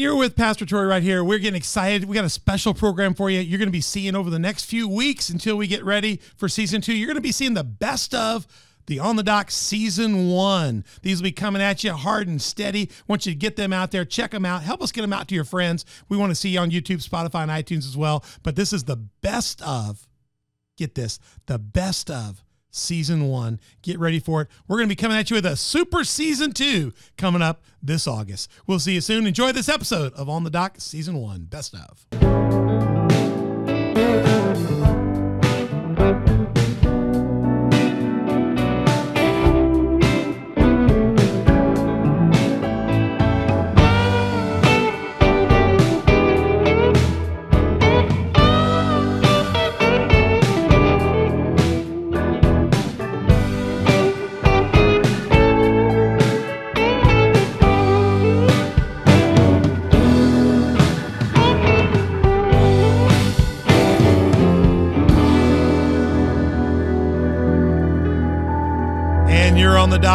You're with Pastor Troy right here. We're getting excited. We got a special program for you. You're going to be seeing over the next few weeks until we get ready for season two. You're going to be seeing the best of the On the Dock season one. These will be coming at you hard and steady. want you to get them out there, check them out, help us get them out to your friends. We want to see you on YouTube, Spotify, and iTunes as well. But this is the best of, get this, the best of season one. Get ready for it. We're going to be coming at you with a super season two coming up this August. We'll see you soon. Enjoy this episode of On the Dock season one. Best of.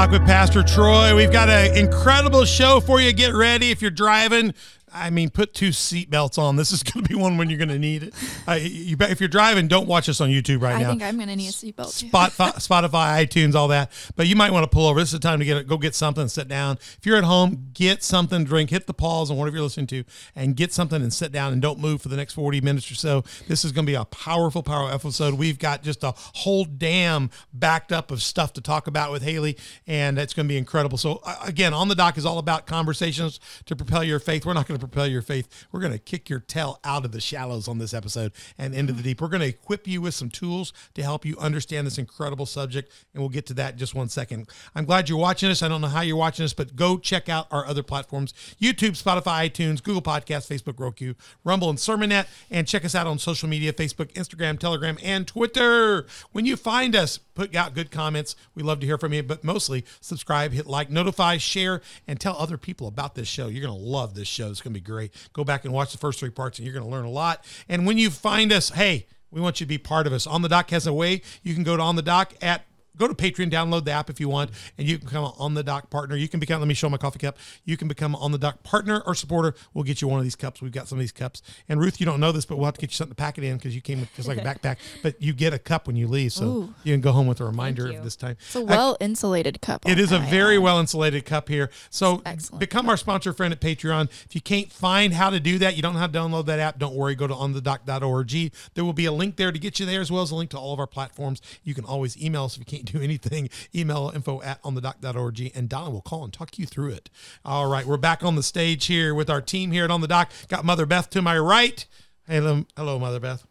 Dock with Pastor Troy. We've got an incredible show for you. Get ready if you're driving. I mean, put two seatbelts on. This is going to be one when you're going to need it. Uh, you, bet- if you're driving, don't watch us on YouTube right I now. I think I'm gonna need a seatbelt. Spotify, Spotify, iTunes, all that. But you might want to pull over. This is the time to get go get something, sit down. If you're at home, get something, to drink, hit the pause on whatever you're listening to, and get something and sit down and don't move for the next 40 minutes or so. This is going to be a powerful, powerful episode. We've got just a whole dam backed up of stuff to talk about with Haley, and it's going to be incredible. So again, on the dock is all about conversations to propel your faith. We're not going to propel your faith. We're going to kick your tail out of the shallows on this episode and into the deep. We're going to equip you with some tools to help you understand this incredible subject, and we'll get to that in just one second. I'm glad you're watching us. I don't know how you're watching us, but go check out our other platforms: YouTube, Spotify, iTunes, Google Podcasts, Facebook, Roku, Rumble, and Sermonet. And check us out on social media: Facebook, Instagram, Telegram, and Twitter. When you find us, put out good comments. We love to hear from you, but mostly subscribe, hit like, notify, share, and tell other people about this show. You're going to love this show. It's going to be great. Go back and watch the first three parts, and you're going to learn a lot. And when you find us, hey, we want you to be part of us. On the Dock has a way. You can go to On the Dock at Go to Patreon, download the app if you want, and you can become on the dock partner. You can become, let me show my coffee cup. You can become on the dock partner or supporter. We'll get you one of these cups. We've got some of these cups. And Ruth, you don't know this, but we'll have to get you something to pack it in because you came with just like a backpack. But you get a cup when you leave. So Ooh. you can go home with a reminder of this time. It's a well insulated cup. It is a very well insulated cup here. So excellent become our sponsor friend at Patreon. If you can't find how to do that, you don't know how to download that app, don't worry. Go to onthedoc.org. There will be a link there to get you there, as well as a link to all of our platforms. You can always email us if you can't do anything. Email info at onthedoc.org, and Donna will call and talk you through it. All right, we're back on the stage here with our team here at On the Doc. Got Mother Beth to my right. Hello, hello Mother Beth.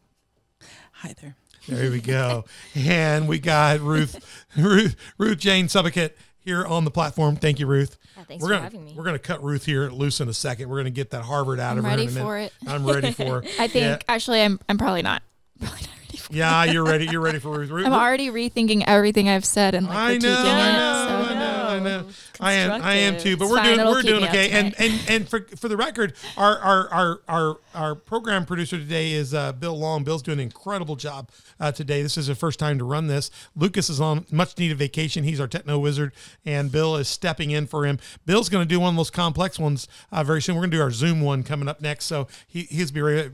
Hi there. There we go. and we got Ruth, Ruth, Ruth Jane Subicat here on the platform. Thank you, Ruth. Yeah, thanks we're for gonna, having me. We're going to cut Ruth here loose in a second. We're going to get that Harvard out I'm of her. ready in a minute. for it. I'm ready for her. I think Yeah, actually I'm I'm probably not. Probably not ready for yeah, you're ready. You're ready for. Ruth I'm already rethinking everything I've said and like I critiquing know, it. I know, so. I know, I know. I am, I am too. But It's we're fine, doing, we're doing okay. And and and for for the record, our our our our, our program producer today is uh, Bill Long. Bill's doing an incredible job uh, today. This is the first time to run this. Lucas is on much needed vacation. He's our techno wizard, and Bill is stepping in for him. Bill's going to do one of those complex ones uh, very soon. We're going to do our Zoom one coming up next. So he he's be ready.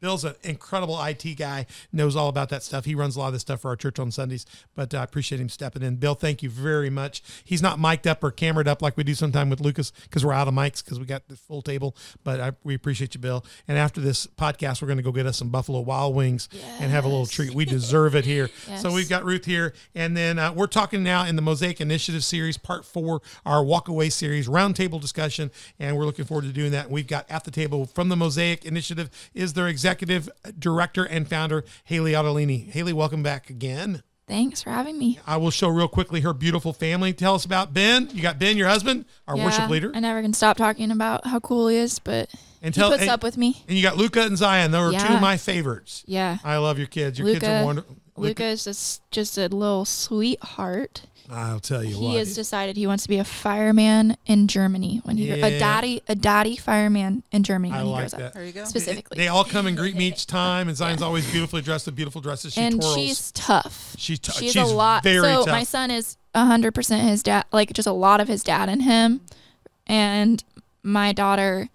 Bill's an incredible IT guy, knows all about that stuff. He runs a lot of this stuff for our church on Sundays, but I appreciate him stepping in. Bill, thank you very much. He's not mic'd up or camered up like we do sometime with Lucas because we're out of mics because we got the full table, but I, we appreciate you, Bill. And after this podcast, we're going to go get us some Buffalo Wild Wings and have a little treat. We deserve it here. So we've got Ruth here, and then uh, we're talking now in the Mosaic Initiative series, part four, our Walk Away series, roundtable discussion, and we're looking forward to doing that. We've got at the table from the Mosaic Initiative is their executive director and founder, Haley Ottolini. Haley, welcome back again. Thanks for having me. I will show real quickly her beautiful family. Tell us about Ben. You got Ben, your husband, our worship leader, I never can stop talking about how cool he is, but and he tell puts and, up with me. and you got Luca and Zion. Those are two of my favorites. Yeah. I love your kids. Your kids are Luca, wonderful. Luca is just just a little sweetheart. I'll tell you what. He what. has decided he wants to be a fireman in Germany when he Yeah. a daddy a daddy fireman in Germany I when he like grows that. up. There you go. Specifically. They all come and greet me each time, and Zion's always beautifully dressed with beautiful dresses. She and twirls. she's tough. she's t- she's, she's a lot. very so tough. my son is hundred percent his dad, like just a lot of his dad in him, and my daughter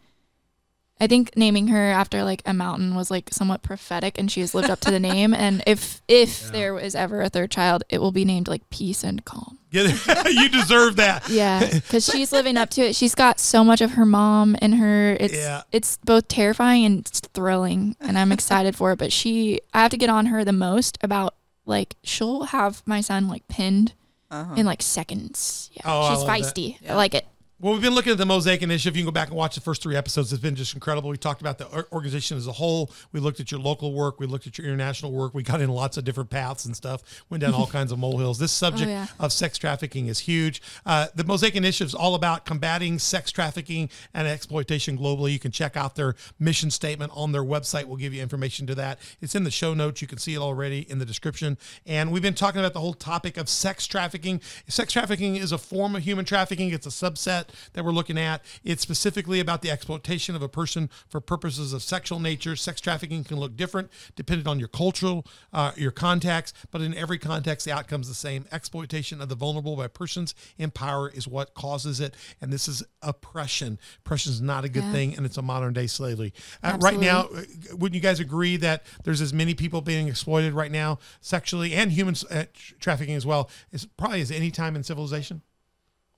I think naming her after like a mountain was like somewhat prophetic, and she has lived up to the name. And if if there is ever a third child, it will be named like peace and calm. Yeah, you deserve that. Yeah, because she's living up to it. She's got so much of her mom in her. It's Yeah. it's both terrifying and thrilling, and I'm excited for it. But she, I have to get on her the most about like she'll have my son like pinned Uh-huh. in like seconds. Yeah, Oh, she's feisty. Yeah. I like it. Well, we've been looking at the Mosaic Initiative. You can go back and watch the first three episodes. It's been just incredible. We talked about the organization as a whole. We looked at your local work. We looked at your international work. We got in lots of different paths and stuff. Went down all kinds of molehills. This subject yeah. of sex trafficking is huge. Uh, the Mosaic Initiative is all about combating sex trafficking and exploitation globally. You can check out their mission statement on their website. We'll give you information to that. It's in the show notes. You can see it already in the description. And we've been talking about the whole topic of sex trafficking. Sex trafficking is a form of human trafficking. It's a subset that we're looking at. It's specifically about the exploitation of a person for purposes of sexual nature. Sex trafficking can look different depending on your cultural, uh, your contacts, but in every context, the outcome's the same. Exploitation of the vulnerable by persons in power is what causes it, and this is oppression. Oppression is not a good Yeah. thing, and it's a modern day slavery. Uh, right now, uh, wouldn't you guys agree that there's as many people being exploited right now, sexually and human uh, trafficking as well, as probably as any time in civilization?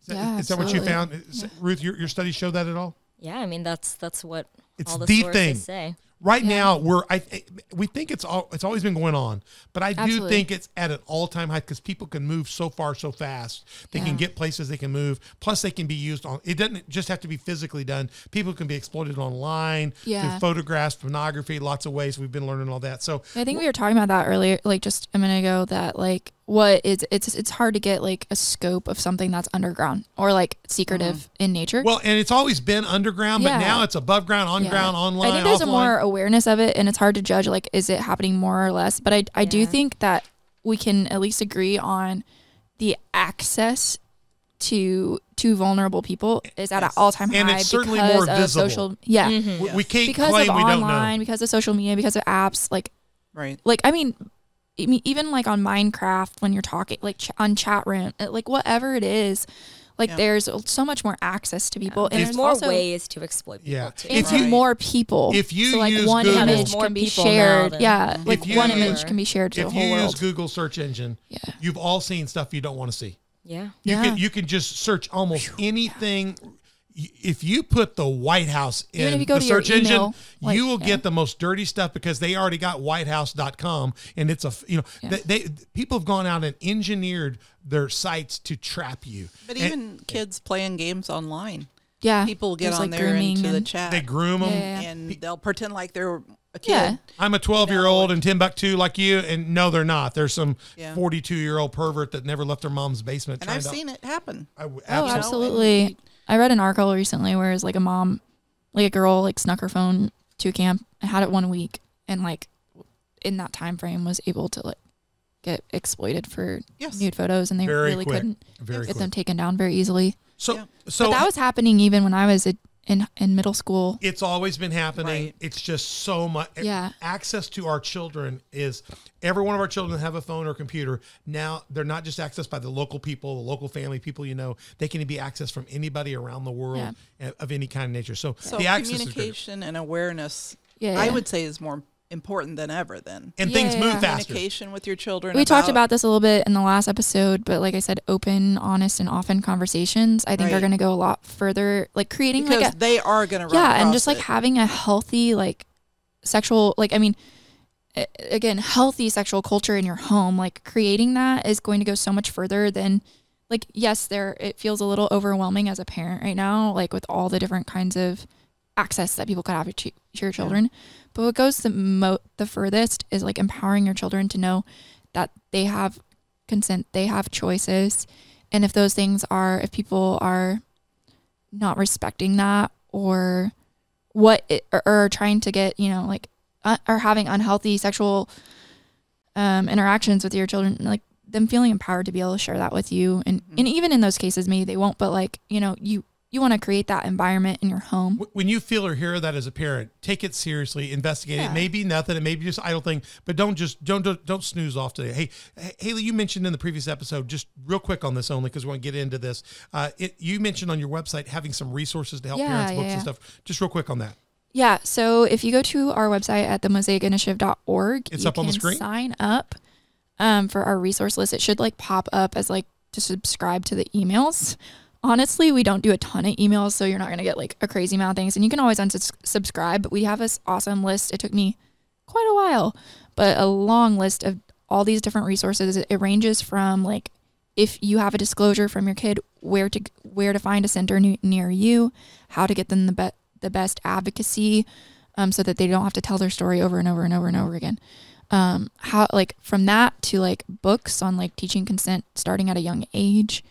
Is that, Yeah, is that what you found, Is- Ruth? Your, your studies show that at all? Yeah, I mean that's that's what It's all the, the thing. say. Right now, we're I we think it's all it's always been going on, but I do think it's at an all time high because people can move so far so fast. They can get places they can move. Plus, they can be used on. It doesn't just have to be physically done. People can be exploited online through photographs, pornography, lots of ways. We've been learning all that. So I think we were talking about that earlier, like just a minute ago. That like what is it's it's hard to get like a scope of something that's underground or like secretive mm-hmm. in nature. well, and it's always been underground, but now it's above ground, on Yeah. ground, online. I think there's offline. a more awareness of it, and it's hard to judge like is it happening more or less. But I I do think that we can at least agree on the access to to vulnerable people is at an all time high And it's certainly because more of visible. social yeah We, we can't because claim of we don't know. online because of social media because of apps like Right. like I mean, I mean, even like on Minecraft when you're talking like ch- on chat room, uh, like whatever it is, like Yeah. there's so much more access to people, and There's there's more also, ways to exploit people Yeah. too. If and you- to more people. if you so like use one Google- Yeah, there's image can be shared, than- yeah, like one use- image can be shared to If the you whole use world. Google search engine, Yeah. you've all seen stuff you don't want to see. yeah. You Yeah. can you can just search almost anything. Y- If you put the White House in Even if you go the to your search engine, email, like, you will yeah. get the most dirty stuff because they already got whitehouse.com and it's a you know Yeah. they, they people have gone out and engineered their sites to trap you. But And even kids playing games online, yeah, people get there's, on like, there into the chat they groom them. Yeah. and they'll pretend like they're a kid. Yeah. I'm a 12 year old in Timbuktu like you, and no, they're not. There's some Yeah. 42 year old pervert that never left their mom's basement. And I've to, seen it happen. I w- Oh, absolutely. Absolutely. I read an article recently where it's like a mom, like a girl, like snuck her phone to a camp and had it one week, and like in that time frame was able to like get exploited for Yes. nude photos, and they Very really quick. couldn't Very get quick. them taken down very easily. So, Yeah. so but that was happening even when I was a, in in middle school. it's always been happening. Right. It's just so much. Yeah. Access to our children is every one of our children have a phone or computer. Now they're not just accessed by the local people, the local family people you know. They can be accessed from anybody around the world uh, of any kind of nature. So, So the access is communication and awareness, Yeah, I yeah. would say, is more important than ever. Then and Yeah, things yeah, move yeah. faster. communication with your children. We talked about this a little bit in the last episode, but like I said, open, honest, and often conversations I think are going to go a lot further. Like creating because like a they are going to yeah, and just like having a healthy like sexual like I mean again healthy sexual culture in your home like creating that is going to go so much further than like yes there it feels a little overwhelming as a parent right now like with all the different kinds of access that people could have to, to your children. But what goes the mo the furthest is like empowering your children to know that they have consent they have choices. And if those things are if people are not respecting that or what it, or, or trying to get you know like uh, or having unhealthy sexual um, interactions with your children like them feeling empowered to be able to share that with you. And and even in those cases maybe they won't but like you know you you want to create that environment in your home When you feel or hear that as a parent, take it seriously, investigate it. Yeah. It may be nothing, it may be just idle thing, but don't just don't don't, don't snooze off today. Hey, Haley, you mentioned in the previous episode, just real quick on this only because we want to get into this. Uh, it, you mentioned on your website having some resources to help Yeah, parents, books yeah, and stuff. Just real quick on that. Yeah. So if you go to our website at themosaicinitiative.org, It's you up on the can screen? Sign up um, for our resource list. It should like pop up as like to subscribe to the emails. Honestly, we don't do a ton of emails, so you're not gonna get like a crazy amount of things. And you can always unsubscribe. But we have this awesome list. It took me quite a while, but a long list of all these different resources. It ranges from like if you have a disclosure from your kid, where to where to find a center ne- near you, how to get them the be- the best advocacy, um, so that they don't have to tell their story over and over and over and over again. Um, how like from that to like books on like teaching consent starting at a young age,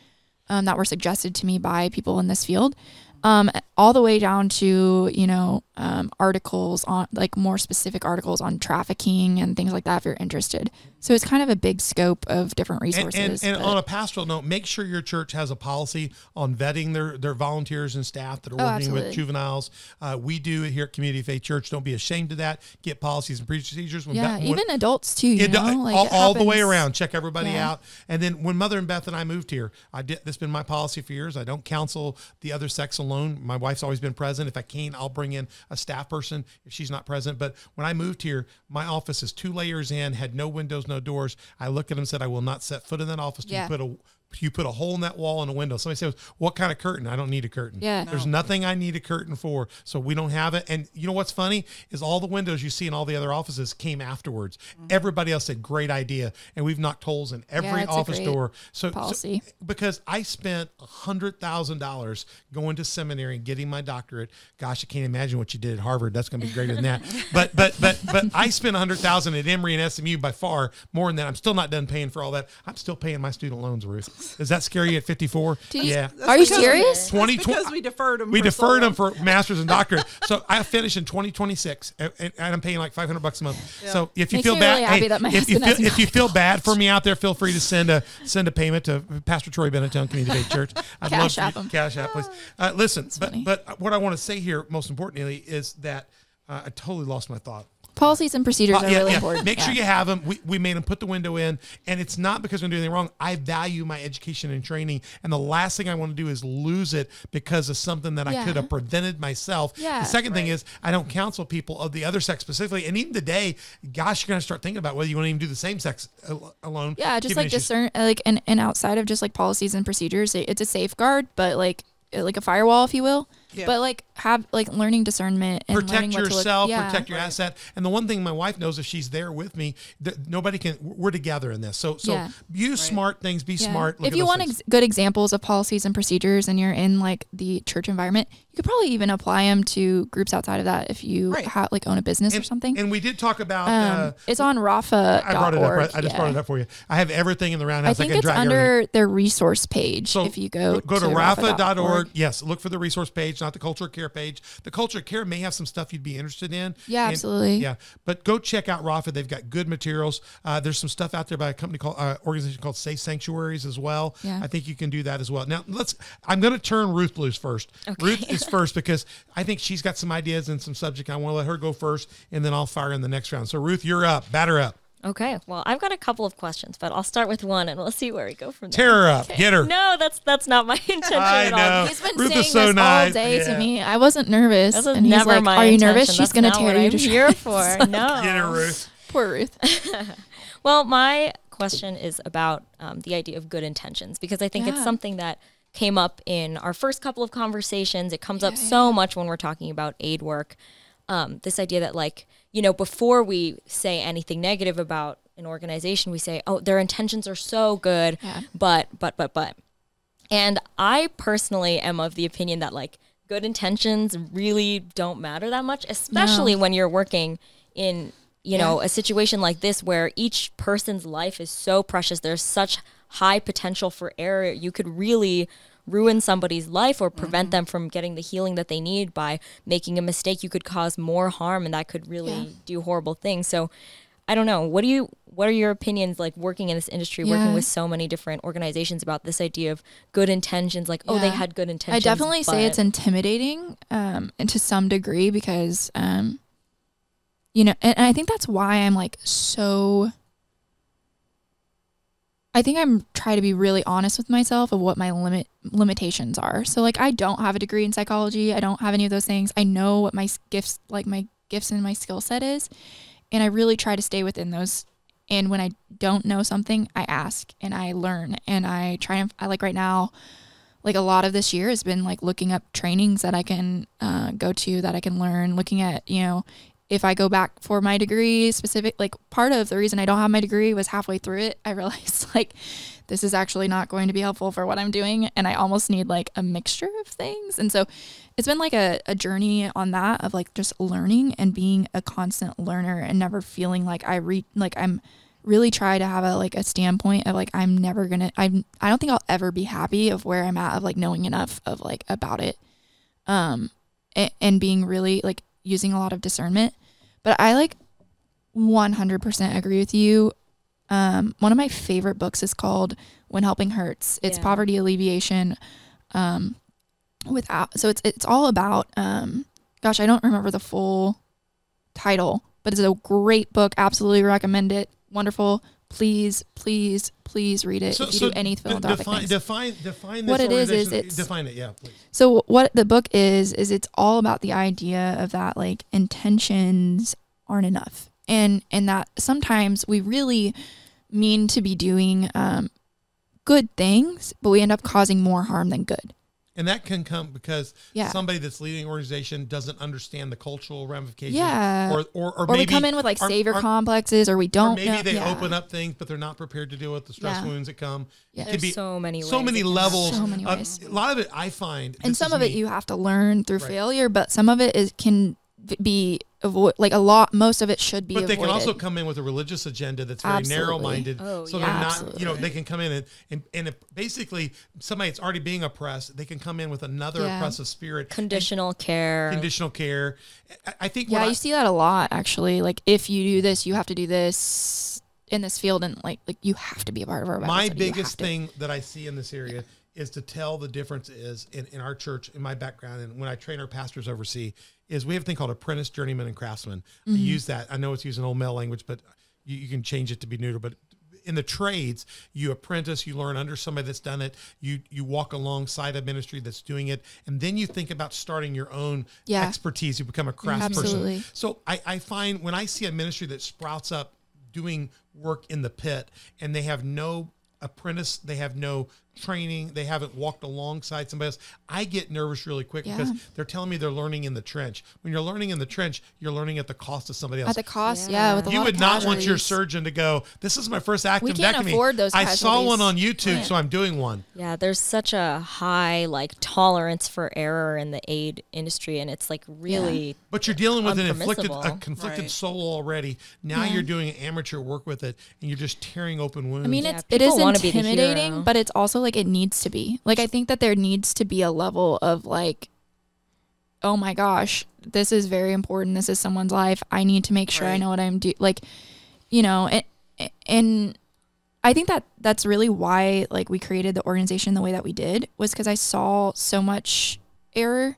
um, that were suggested to me by people in this field, um, all the way down to you know um, articles on like more specific articles on trafficking and things like that if you're interested. So it's kind of a big scope of different resources. and, and but- on a pastoral note, make sure your church has a policy on vetting their, their volunteers and staff that are Oh, working with juveniles. Uh, we do it here at Community Faith Church. Don't be ashamed of that. Get policies and procedures. When yeah, Beth- even adults too. You It, know, like all, all the way around. Check everybody Yeah. out. And then when Mother and Beth and I moved here, I did. This has been my policy for years. I don't counsel the other sex alone. My wife's always been present. If I can, I'll bring in a staff person if she's not present. But when I moved here, my office is two layers in, had no windows, no doors. I looked at him and said, I will not set foot in that office. till Yeah. You put a you put a hole in that wall and a window. Somebody says, "What kind of curtain?" I don't need a curtain. Yeah. there's nothing I need a curtain for. So we don't have it. And you know what's funny is all the windows you see in all the other offices came afterwards. Mm. Everybody else said, "Great idea," and we've knocked holes in every it's a office door. So, so- policy. because I spent a hundred thousand dollars going to seminary and getting my doctorate. Gosh, I can't imagine what you did at Harvard. That's going to be greater than that. But but but but I spent a hundred thousand at Emory and SMU by far more than that. I'm still not done paying for all that. I'm still paying my student loans, Ruth. Does that scare you at 54? You- yeah. Are you because- serious? That's 20 because we deferred them. We for deferred so them for masters and doctorate. so I finish in 2026, and, and I'm paying like 500 bucks a month. So if you Makes feel bad, really hey, if you feel, if you feel bad for me out there, feel free to send a send a payment to Pastor Troy Benetton Community Church. I'd Cash love app for. Cash app, please. Uh, listen, but funny. but what I want to say here, most importantly, is that uh, I totally lost my thought. Policies and procedures Uh, are yeah, really yeah. important. Make sure you have them. We, we made them put the window in, and it's not because we're doing anything wrong. I value my education and training, and the last thing I want to do is lose it because of something that I could have prevented myself. Yeah. the second thing is I don't counsel people of the other sex specifically, and even today, gosh, you're gonna start thinking about whether you want to even do the same sex alone. Yeah, just like discern, uh, like, and, and outside of just like policies and procedures, it- it's a safeguard, but like, uh, like a firewall, if you will. Yeah. But like, have like learning discernment and protect learning what to look- yourself, yeah. protect your asset. And the one thing my wife knows if she's there with me, that nobody can. We're together in this. So so Yeah. use smart things. Be Yeah. smart. Look if you want ex- good examples of policies and procedures, and you're in like the church environment, you could probably even apply them to groups outside of that if you Right. ha- like own a business or something. And we did talk about. um, uh, it's on rafa. I brought it up. Right? I just brought it up for you. I have everything in the roundhouse. I roundhouse. think can it's drag everything. under their resource page. So if you go go to, to rafa.org. rafa.org. Yes, look for the resource page, not the culture care page. The culture care may have some stuff you'd be interested in. Yeah, And- absolutely. Yeah, but go check out Rafa. They've got good materials. Uh, there's some stuff out there by a company called uh, organization called Safe Sanctuaries as well. Yeah. I think you can do that as well. Now let's. I'm going to turn Ruth loose first. Okay. Ruth is first because I think she's got some ideas and some subject. I want to let her go first, and then I'll fire in the next round. So Ruth, you're up. Batter up. Okay. Well, I've got a couple of questions, but I'll start with one and we'll see where we go from there. Tear her up. Get her. No, that's that's not my intention I at all. know. He's been Ruth is saying so this nice. all day Yeah. to me. I wasn't nervous. This is and he's like, my Are you intention. nervous? She's gonna not tear what you I'm to here shreds." for. No. Get her, Ruth. Poor Ruth. Well, my question is about um, the idea of good intentions because I think it's something that came up in our first couple of conversations. It comes up Yeah, so much when we're talking about aid work. Um, this idea that, like, you know, before we say anything negative about an organization, we say, oh, their intentions are so good, Yeah. but, but, but, but. And I personally am of the opinion that, like, good intentions really don't matter that much, especially when you're working in, you know, a situation like this where each person's life is so precious. There's such high potential for error. You could really ruin somebody's life or prevent them from getting the healing that they need by making a mistake. You could cause more harm and that could really Yeah. do horrible things. So, I don't know. What do you what are your opinions like working in this industry, working with so many different organizations about this idea of good intentions, like, oh, they had good intentions. I definitely say it's intimidating, um, and to some degree because, um, you know, and, and I think that's why I'm like so I think I'm trying to be really honest with myself of what my limit limitations are. So like I don't have a degree in psychology. I don't have any of those things. I know what my gifts like my gifts and my skill set is, and I really try to stay within those. And when I don't know something, I ask and I learn and I try and I like right now like a lot of this year has been like looking up trainings that I can uh, go to that I can learn, looking at, you know, if I go back for my degree specific, like part of the reason I don't have my degree was halfway through it, I realized like this is actually not going to be helpful for what I'm doing. And I almost need like a mixture of things. And so it's been like a, a journey on that of like just learning and being a constant learner and never feeling like I read, like I'm really try to have a like a standpoint of like I'm never gonna I'm I don't think I'll ever be happy of where I'm at of like knowing enough of like about it um and, and being really like using a lot of discernment but I like 100% agree with you. Um one of my favorite books is called When Helping Hurts. It's Yeah. poverty alleviation um without so it's it's all about um gosh I don't remember the full title but it's a great book. Absolutely recommend it. Wonderful please please please read it if you do any philanthropic define, things. define define this What it is, is it's- define it. Yeah, please. So what the book is is it's all about the idea of that like intentions aren't enough. And and that sometimes we really mean to be doing um good things, but we end up causing more harm than good. And that can come because Yeah. somebody that's leading an organization doesn't understand the cultural ramifications. Yeah. Or or, or, Or, maybe we come in with like savior or- complexes or we don't maybe know- they yeah. open up things, but they're not prepared to deal with the stress Yeah. wounds that come. Yeah. It There's be so many so ways many levels. So many of- ways. a lot of it I find, and some is of it you have to learn through Right. failure, but some of it is can be avoid like a lot most of it should be But they can also come in with a religious agenda that's very Absolutely. narrow-minded. Oh, so yeah. they're not, you know, they can come in and and, and if basically somebody that's already being oppressed, they can come in with another Yeah. oppressive spirit, and Conditional care. conditional care. I, I think. Yeah, what you I- see that a lot actually. Like if you do this, you have to do this in this field, and like like you have to be a part of our my biggest thing that I see in this area is to tell the difference is in, in our church, in my background, and when I train our pastors overseas, is we have a thing called apprentice, journeyman, and craftsman. Mm-hmm. use that. I know it's using old male language, but you, you can change it to be neuter. But in the trades, you apprentice, you learn under somebody that's done it. You you walk alongside a ministry that's doing it, and then you think about starting your own Yeah. expertise. You become a craftsperson. Absolutely. So I, I find when I see a ministry that sprouts up doing work in the pit and they have no apprentice, they have no training, they haven't walked alongside somebody else, I get nervous really quick Yeah. because they're telling me they're learning in the trench. When you're learning in the trench, you're learning at the cost of somebody else. at the cost, yeah, Yeah. with you would not want your surgeon to go, This is my first active We can't afford those I saw one on YouTube, Right. so I'm doing one. Yeah, there's such a high like tolerance for error in the aid industry, and it's like really But you're dealing with an inflicted, a conflicted Right. soul already. Now Yeah. you're doing amateur work with it, and you're just tearing open wounds. I mean, Yeah, it's it wanna be intimidating, but it's also like it needs to be. Like I think that there needs to be a level of like, oh my gosh, this is very important. This is someone's life. I need to make sure I know what I'm doing. Like, you know, and and I think that that's really why like we created the organization the way that we did was because I saw so much error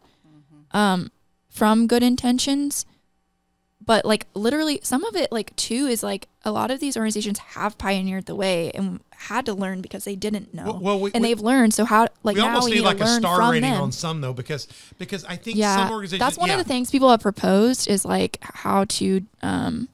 um, from good intentions but like literally some of it like too is like a lot of these organizations have pioneered the way and had to learn because they didn't know Well- well, we- and we- they've learned so how like we now almost we need need like a star rating them. on some though, because because I think yeah some organizations. that's one yeah, of the things people have proposed is like how to um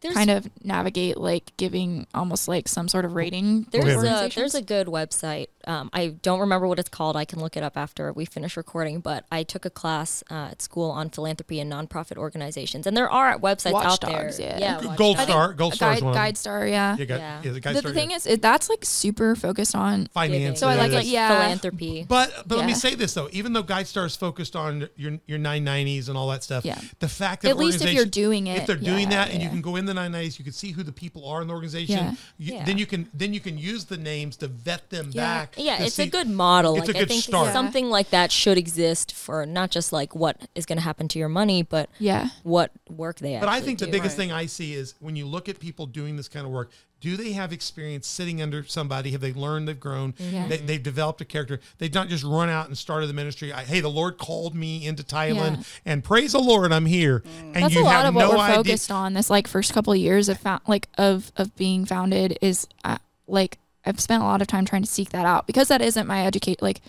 there's kind of navigate like giving almost like some sort of rating There's a there's a good website. Um, I don't remember what it's called. I can look it up after we finish recording. But I took a class uh, at school on philanthropy and nonprofit organizations, and there are websites out there. Watchdogs, yeah. Gold Watchdogs. I think Star, Gold Star is guide, one. of them. guide star yeah Yeah, guide, Yeah. yeah. the the, the thing yeah. is it, that's like super focused on finance. So I like it it, is. yeah. philanthropy. But but let me say this though, even though GuideStar is focused on your your 990s and all that stuff, Yeah. the fact that At least if you're doing it, if they're doing yeah, that, and you can go in the 990s, you can see who the people are in the organization. Yeah. You, Yeah. Then you can then you can use the names to vet them Yeah. back. Yeah, to it's a good model. It's like a I good think start. something like that should exist for not just like what is going to happen to your money, but yeah what work they But I actually think the biggest Right. thing I see is when you look at people doing this kind of work, do they have experience sitting under somebody? Have they learned? They've grown. Yeah. They, they've developed a character. They've not just run out and started the ministry. I, hey, the Lord called me into Thailand, Yeah. and praise the Lord, I'm here. And that's you a lot have of what no we're idea. focused on this like first couple of years of found, like of of being founded is uh, like I've spent a lot of time trying to seek that out because that isn't my educate like,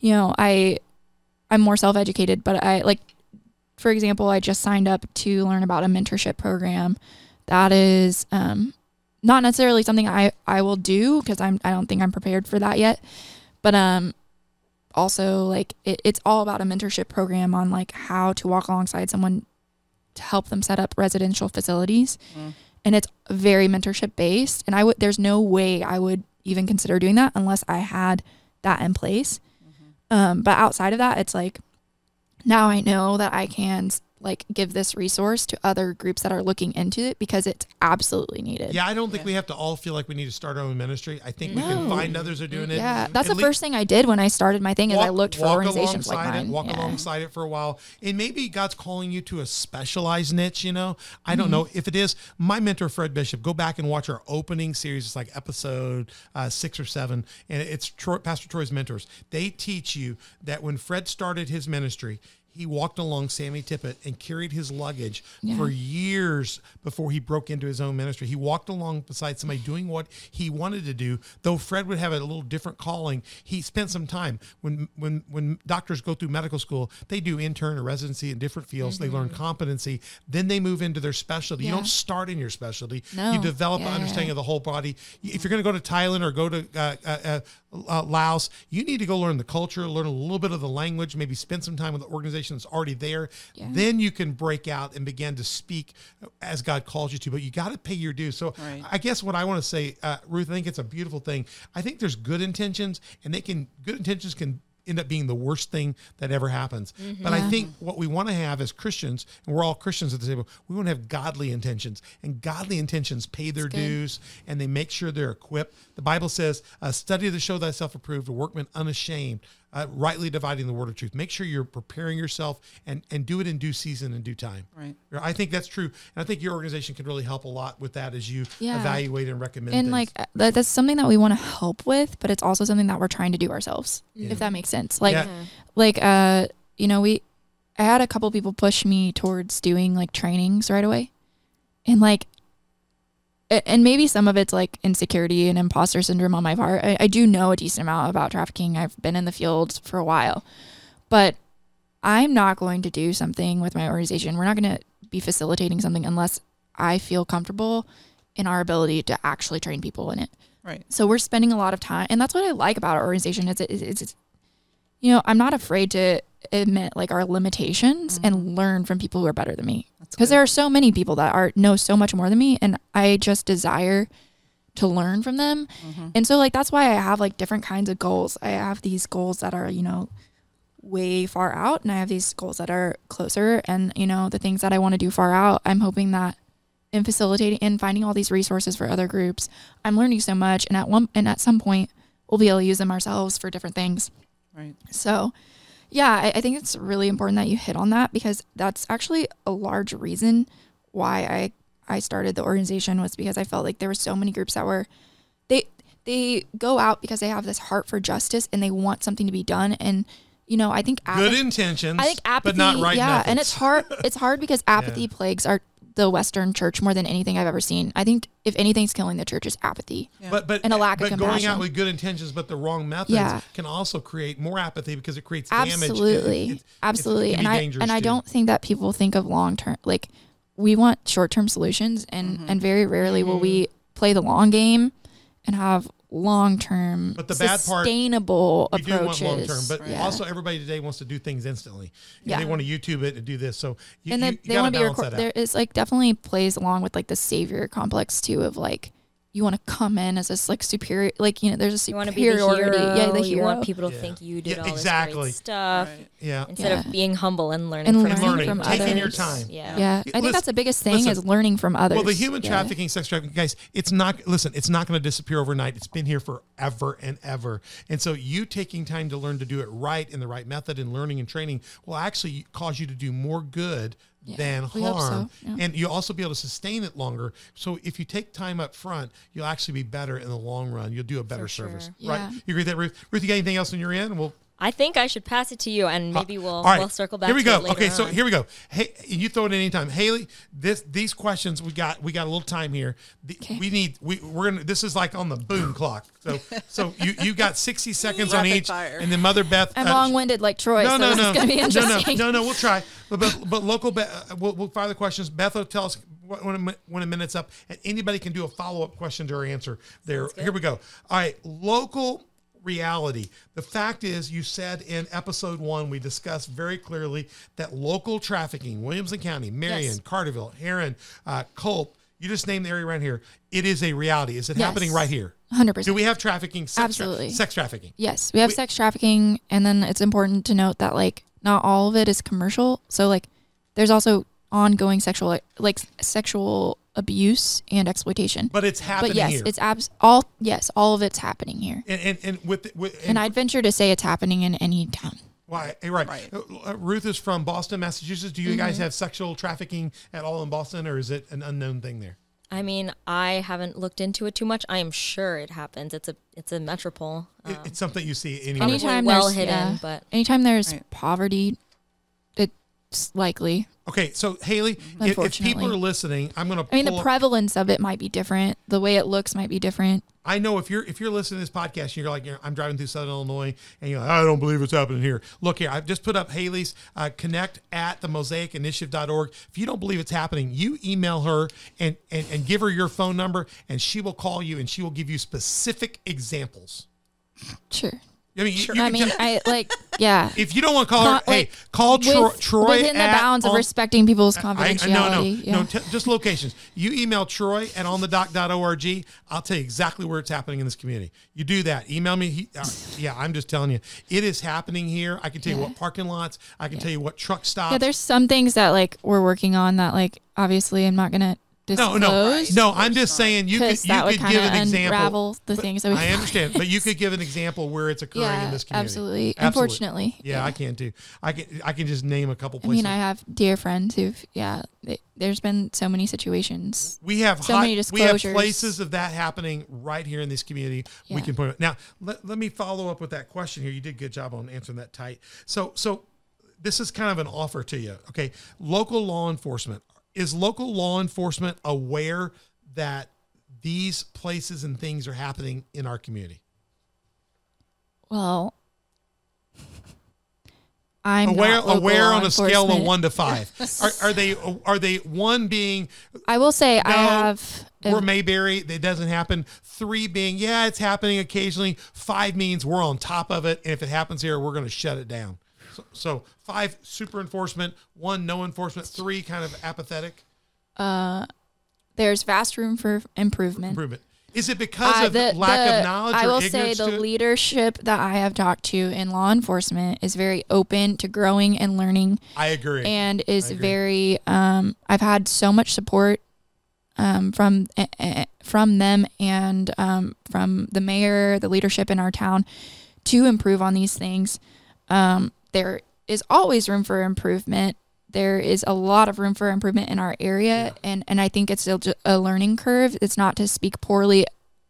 you know, I I'm more self-educated, but I like for example, I just signed up to learn about a mentorship program that is um not necessarily something I I will do because I'm I don't think I'm prepared for that yet. But um also like it, it's all about a mentorship program on like how to walk alongside someone to help them set up residential facilities Mm. and it's very mentorship based and i would there's no way i would even consider doing that unless i had that in place um, but outside of that it's like now i know that i can like give this resource to other groups that are looking into it because it's absolutely needed Yeah, I don't think Yeah. we have to all feel like we need to start our own ministry. I think we can find others are doing it. yeah that's the At lea- first thing i did when i started my thing is i looked for organizations like alongside mine it, walk Yeah. alongside it for a while, and maybe God's calling you to a specialized niche. You know, I Mm-hmm. don't know if it is. My mentor Fred Bishop. Go back and watch our opening series. It's like episode uh, six or seven, and it's Troy, Pastor Troy's mentors. They teach you that when Fred started his ministry. He walked along Sammy Tippit and carried his luggage Yeah. for years before he broke into his own ministry. He walked along beside somebody doing what he wanted to do. Though Fred would have a little different calling, he spent some time. When when when doctors go through medical school, they do intern or residency in different fields. They learn competency. Then they move into their specialty. You Mm-hmm. Don't start in your specialty. No. You develop an Yeah. understanding of the whole body. If you're going to go to Thailand or go to uh, uh, uh, Laos, you need to go learn the culture, learn a little bit of the language, maybe spend some time with the organization that's already there. Yeah. Then you can break out and begin to speak as God calls you to. But you got to pay your dues. So Right. I guess what I want to say, uh, Ruth, I think it's a beautiful thing. I think there's good intentions, and they can good intentions can end up being the worst thing that ever happens. But I think what we want to have as Christians, and we're all Christians at the table, we want to have godly intentions, and godly intentions pay their dues and they make sure they're equipped. The Bible says, uh, "Study to show thyself approved, a workman unashamed." Uh, rightly dividing the word of truth. Make sure you're preparing yourself and and do it in due season and due time. Right. I think that's true, and I think your organization can really help a lot with that as you Yeah. evaluate and recommend. and things. like uh, that, that's something that we want to help with but it's also something that we're trying to do ourselves if that makes sense like Yeah. like uh you know we i had a couple people push me towards doing like trainings right away and like a- and maybe some of it's like insecurity and imposter syndrome on my part. I, I do know a decent amount about trafficking. I've been in the field for a while. But i'm not going to do something with my organization. We're not going to be facilitating something unless i feel comfortable in our ability to actually train people in it. Right. so we're spending a lot of time, and that's what I like about our organization. Is it's, it's, you know, I'm not afraid to admit like our limitations and learn from people who are better than me. Because there are so many people that are know so much more than me, and I just desire to learn from them. Mm-hmm. And so like that's why I have like different kinds of goals. I have these goals that are you know way far out, and I have these goals that are closer. And you know the things that I want to do far out, I'm hoping that in facilitating and finding all these resources for other groups, I'm learning so much, and at one and at some point we'll be able to use them ourselves for different things. Right. So, yeah, I, I think it's really important that you hit on that because that's actually a large reason why I I started the organization was because I felt like there were so many groups that were they they go out because they have this heart for justice and they want something to be done. And you know I think good intentions, I think apathy but not right yeah and it's hard it's hard because apathy plagues our the Western church more than anything I've ever seen. I think if anything's killing the church is apathy. Yeah. But but And a lack of but going out with good intentions but the wrong methods Yeah. can also create more apathy because it creates damage. absolutely It- it- absolutely it and i dangerous and i don't think that people think of long term like we want short term solutions and Mm-hmm. and very rarely will we play the long game and have long term But the bad part- sustainable we do want long term, but Yeah. also everybody today wants to do things instantly. And Yeah. They want to YouTube it and do this. So you, and you, then you they want to be recorded. there is like definitely plays along with like the savior complex too of like you want to come in as this like superior like you know there's a You want to be the hero. yeah the You want people to Yeah. think you did Yeah, all this exactly. great stuff Right. Yeah. instead Yeah. of being humble and learning And from learning learning, from taking your time. Yeah. yeah i Listen- think that's the biggest thing listen. is learning from others Well, the human Yeah. trafficking, sex trafficking, guys, it's not, listen, it's not going to disappear overnight. It's been here forever and ever. And so you taking time to learn to do it right in the right method and learning and training will actually cause you to do more good Yeah, than hope so, harm. yeah. And you'll also be able to sustain it longer. So if you take time up front, you'll actually be better in the long run. You'll do a better sure. service. Right? You agree with that, Ruth? Ruth, you got anything else on your end? We'll I think I should pass it to you, and maybe we'll All right. we'll circle back. Here we to go. It later okay, so on. here we go. Hey, you throw it anytime. Haley, this these questions we got we got a little time here. The, We need we we're gonna this is like on the boom clock. So so you you got sixty seconds on each, fire. and then Mother Beth. I'm uh, long-winded like Troy, no, so no, this no, is gonna be no, no, no, no. We'll try, but but, but local. Be- uh, we'll, we'll fire the questions. Beth will tell us when a, when a minute's up, and anybody can do a follow up question to her answer. There, here we go. All right, local reality. The fact is, you said in episode one, we discussed very clearly that local trafficking, Williamson County, Marion, Yes. Carterville, Herrin, uh, Colp. You just named the area around here. It is a reality. Is it Yes. happening right here? 100%. Do we have trafficking? Sex tra- Absolutely. sex trafficking. Yes, we have We- sex trafficking, and then it's important to note that like not all of it is commercial. So like, there's also ongoing sexual like sexual abuse and exploitation. But it's happening But yes, here. it's abs all yes, all of it's happening here. and, and, and with, with And I'd venture to say it's happening in any town. Why? Right. Right. Uh, Ruth is from Boston, Massachusetts. Do you Mm-hmm. guys have sexual trafficking at all in Boston, or is it an unknown thing there? I mean, I haven't looked into it too much. I am sure it happens. It's a it's a metropole. It- Um, it's something you see anywhere. Anytime- Anytime well there's hidden, yeah, but- anytime there's Right. poverty, likely. Okay, so Haley, if, if people are listening, I'm going to. I mean, the prevalence of it might be different. The way it looks might be different. I know if you're if you're listening to this podcast, and you're like, you know, I'm driving through Southern Illinois, and you're like, I don't believe it's happening here. Look here, I've just put up Haley's uh, connect at the mosaicinitiative.org. If you don't believe it's happening, you email her and, and and give her your phone number, and she will call you and she will give you specific examples. Sure. I mean, you, you I mean, tell- I like, yeah. if you don't want to call her, Not, hey, like, call Tro- With- Troy within the at bounds of on- respecting people's I- confidentiality. no, no, yeah. no, t- just locations. You email Troy at onthedoc.org. I'll tell you exactly where it's happening in this community. You do that. Email me. He, uh, yeah, I'm just telling you, it is happening here. I can tell you what parking lots. I can tell you what truck stops. yeah, there's some things that like we're working on that like obviously I'm not gonna no, disclose. no, no. I'm just saying you could you could give an example. unravel the things that we. I understand, but you could give an example where it's occurring in this community. absolutely. Absolutely. Unfortunately, Yeah, I can too. I can I can just name a couple places. I mean, I have dear friends who've yeah. They, there's been so many situations. We have So hot, many we have places of that happening right here in this community. We can point it now. Let, let me follow up with that question here. You did a good job on answering that tight. So so this is kind of an offer to you. Okay, local law enforcement is local law enforcement aware that these places and things are happening in our community. Well, I'm aware aware on a scale of one to five. Are, are they are they one being I will say I have. we're Mayberry, it doesn't happen. Three being, yeah, it's happening occasionally. Five means we're on top of it. And if it happens here, we're going to shut it down. So, so five, super enforcement. One, no enforcement. Three, kind of apathetic there's vast room for improvement. improvement. Is it because Uh, of lack the- of knowledge I will say the leadership that I have talked to in law enforcement is very open to growing and learning I agree. and is agree. very um I've had so much support um from eh, from them and um from the mayor, the leadership in our town to improve on these things. Um there is always room for improvement. There is a lot of room for improvement in our area and and I think it's still a learning curve. It's not to speak poorly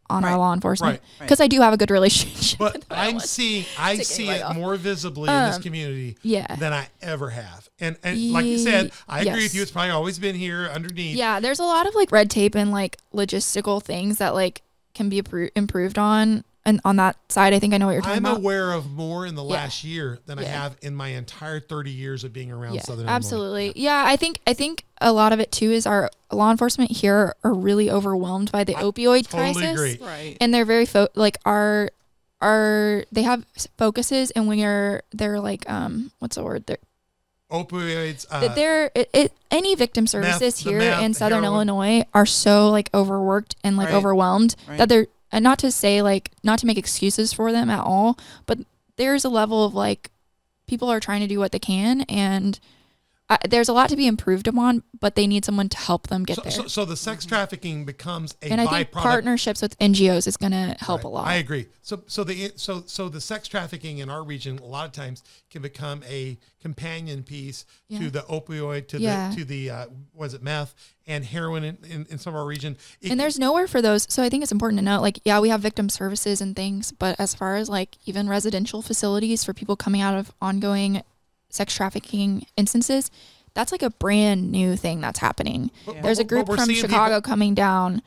on our law enforcement Right. Right. because I do have a good relationship. but. I'm seeing, I see it off. more visibly in this Um, community yeah. than I ever have. And, and like you said, I agree with you. It's probably always been here underneath. Yeah, there's a lot of like red tape and like logistical things that like can be improved on. And on that side, I think I know what you're talking about. I'm aware of more in the Yeah. last year than I have in my entire 30 years of being around yeah, Southern Illinois. absolutely. Yeah, I think I think a lot of it too is our law enforcement here are really overwhelmed by the opioid totally crisis, agree. Right. and they're very fo- like our our they have focuses, and when you're they're like um what's the word they're Opioids. Uh, that they're it, it any victim services the here meth, in Southern heroin. Illinois are so like overworked and like Right. overwhelmed Right. that they're and not to say like not to make excuses for them at all, but there's a level of like people are trying to do what they can and I, there's a lot to be improved upon, but they need someone to help them get So, there. so, so the sex trafficking becomes a and I byproduct. think partnerships with NGOs is going to help a lot. I agree. So so the so so the sex trafficking in our region a lot of times can become a companion piece to the opioid to Yeah. the to the uh, was it meth and heroin in, in, in some of our region. It- and there's nowhere for those. So I think it's important to note, like, yeah, we have victim services and things, but as far as like even residential facilities for people coming out of ongoing sex trafficking instances, that's like a brand new thing that's happening. but- There's a group from seeing people- Chicago coming down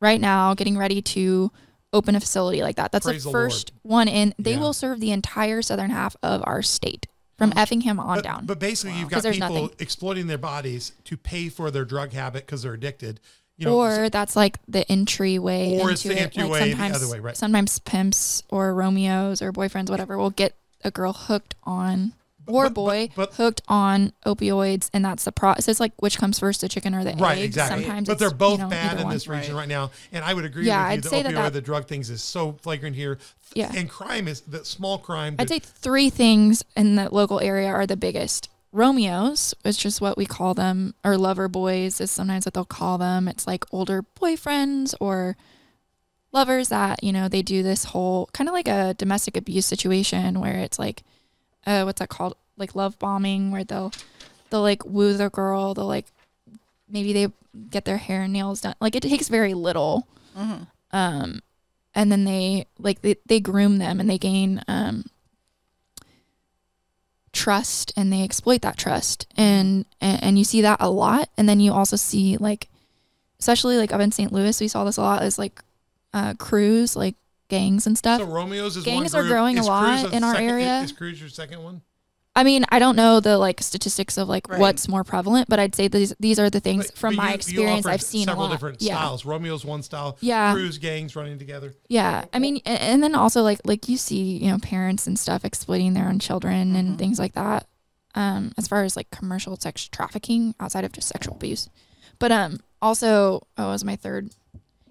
right now, getting ready to open a facility like that. That's Praise the the first one in. They Yeah. will serve the entire southern half of our state from Effingham on but, down. But basically, you've got people nothing. exploiting their bodies to pay for their drug habit because they're addicted. You know, or that's like the entryway Or into it's the it. entryway like the sometimes, other way, right. Sometimes pimps or Romeos or boyfriends, whatever, will get a girl hooked on or but- boy but- hooked on opioids, and that's the process. It's like which comes first, the chicken or the Right, egg. exactly. Sometimes, but they're both you know, bad in one. this region Right. right now, and I would agree Yeah, with you. I'd the say that opioid, that- the drug things is so flagrant here. Yeah. and crime is the small crime. I'd say three things in the local area are the biggest. Romeos, which is what we call them, or lover boys is sometimes what they'll call them. It's like older boyfriends or lovers that, you know, they do this whole kind of like a domestic abuse situation where it's like, uh, what's that called? Like love bombing, where they'll, they'll like woo the girl. They'll like, maybe they get their hair and nails done. Like it takes very little Mm-hmm. um and then they like they, they groom them and they gain um trust and they exploit that trust and, and and you see that a lot and then you also see like especially like up in St. Louis we saw this a lot as like uh crews like gangs and stuff so Romeo's is Gangs one are group. growing a lot Cruz in our second- area. Is Cruz your second one? I mean I don't know the like statistics of like Right. what's more prevalent but I'd say these these are the things But- from but my you- you experience offered I've seen a several lot different yeah styles. Romeo's one style. Yeah. Cruz gangs running together. Yeah, I mean, a- and then also like like you see, you know, parents and stuff exploiting their own children and things like that. Um, as far as like commercial sex trafficking outside of just sexual abuse, but um, also oh, was my third.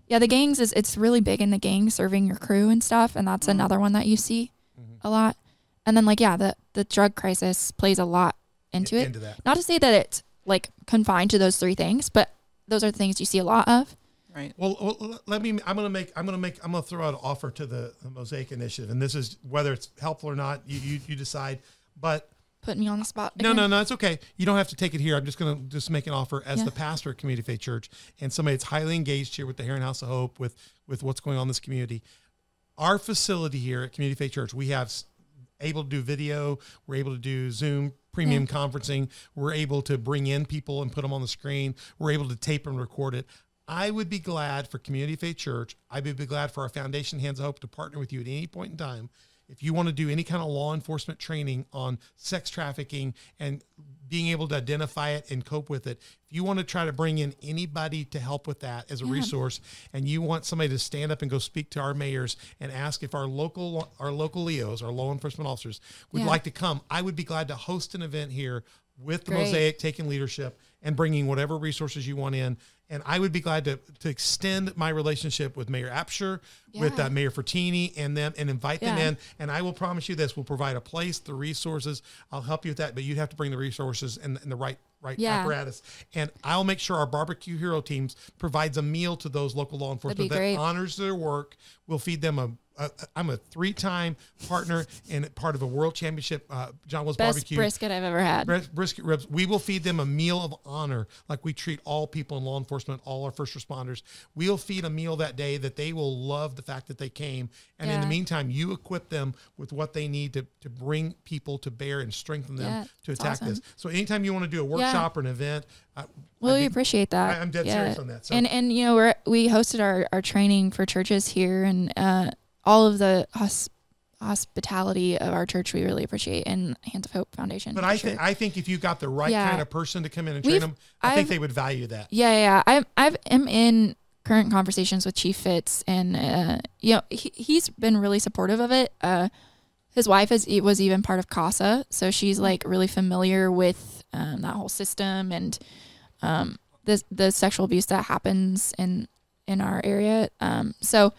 Yeah, the gangs is it's really big in the gangs serving your crew and stuff, and that's mm-hmm. another one that you see mm-hmm. a lot. And then like yeah, the the drug crisis plays a lot into it. Into that. Not to say that it's like confined to those three things, but those are the things you see a lot of. Right. Well, well, let me. I'm gonna make. I'm gonna make. I'm gonna throw out an offer to the, the Mosaic Initiative, and this is whether it's helpful or not. You you, you decide. But Putting me on the spot. no, again. no, no. It's okay. You don't have to take it here. I'm just gonna just make an offer as Yeah. the pastor at Community Faith Church and somebody that's highly engaged here with the Herrin House of Hope, with with what's going on in this community. Our facility here at Community Faith Church, we have able to do video. We're able to do Zoom premium conferencing. We're able to bring in people and put them on the screen. We're able to tape and record it. I would be glad for Community Faith Church. I would be glad for our foundation, Hands of Hope, to partner with you at any point in time. If you want to do any kind of law enforcement training on sex trafficking and being able to identify it and cope with it, if you want to try to bring in anybody to help with that as a resource, and you want somebody to stand up and go speak to our mayors and ask if our local our local LEOs, our law enforcement officers, would Yeah. like to come, I would be glad to host an event here with the Great. Mosaic taking leadership and bringing whatever resources you want in. And I would be glad to, to extend my relationship with Mayor Absher, with uh, Mayor Frattini, and them, and invite them in. And I will promise you this: we'll provide a place, the resources. I'll help you with that, but you'd have to bring the resources and, and the right right Yeah. apparatus. And I'll make sure our barbecue hero teams provides a meal to those local law enforcement that great. honors their work. We'll feed them a. a I'm a three-time partner and part of a world championship. Uh, John Will's Best barbecue brisket I've ever had. bris- brisket ribs. We will feed them a meal of honor, like we treat all people in law enforcement, all our first responders. We'll feed a meal that day that they will love the fact that they came. And in the meantime, you equip them with what they need to, to bring people to bear and strengthen them Yeah, to attack awesome. this. So anytime you want to do a workshop or an event, uh, Well, I'd we appreciate that. I- I'm dead serious on that, so- And and you know we're we hosted our our training for churches here, and uh, all of the hos- hospitality of our church we really appreciate, and Hands of Hope Foundation. but I sure. think I think if you got the right Yeah. kind of person to come in and train We've- them, I think I've- they would value that. Yeah, yeah. I'm I've am in current conversations with Chief Fitz, and uh, you know he, he's been really supportive of it. Uh, his wife is was even part of CASA, so she's like really familiar with um, that whole system and um, the the sexual abuse that happens in in our area. Um, so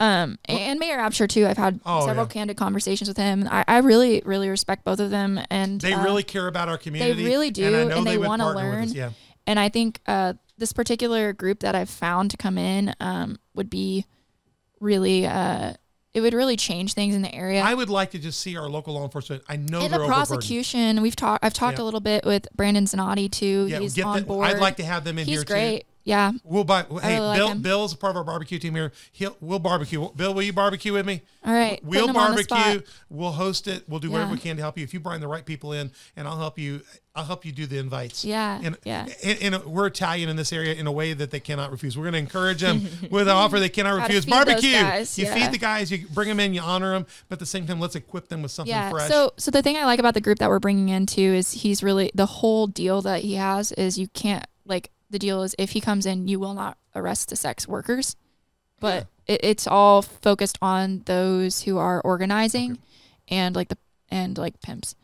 Um, and Mayor Absher too. I've had Oh, several yeah. candid conversations with him. I, I really, really respect both of them, and They uh, really care about our community. They really do, and, and they partner with us, learn. Yeah. and I think uh, this particular group that I've found to come in um, would be really, uh, it would really change things in the area. I would like to just see our local law enforcement. I know in the prosecution, we've talked. I've talked Yeah. a little bit with Brandon Zanotti too. Yeah, He's get on board. I'd like to have them in He's here great. Yeah. We'll buy. Hey, really Bill. him. Bill's a part of our barbecue team here. He'll we'll barbecue. Bill, will you barbecue with me? All right. We'll putting him on the spot. barbecue. We'll host it. We'll do whatever Yeah. we can to help you. If you bring the right people in, and I'll help you. I'll help you do the invites. Yeah, And, yeah. And, and we're Italian in this area in a way that they cannot refuse. We're going to encourage them with an offer they cannot refuse. Barbecue. guys, You yeah. feed the guys. You bring them in. You honor them. But at the same time, let's equip them with something Yeah. fresh. So so the thing I like about the group that we're bringing in too is he's really the whole deal that he has is you can't like the deal is if he comes in you will not arrest the sex workers, but it, it's all focused on those who are organizing and like the and like pimps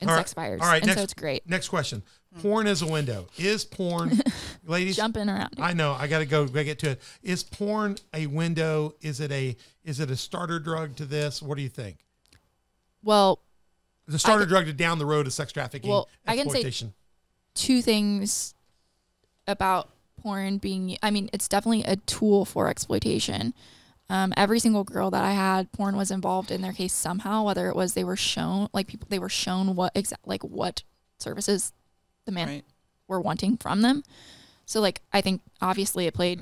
and All right. sex buyers. All right. and next, so it's great. Next question. Mm. Porn is a window. Is porn, ladies? Jumping around. I know. I got to go. Gotta get to it. Is porn a window? Is it a is it a starter drug to this? What do you think? Well, The starter drug to down the road to sex trafficking, Well, I can say- two things about porn being I mean, it's definitely a tool for exploitation. Um, every single girl that I had, porn was involved in their case somehow, whether it was they were shown like people they were shown what exact like what services the man Right. were wanting from them. So like I think obviously it played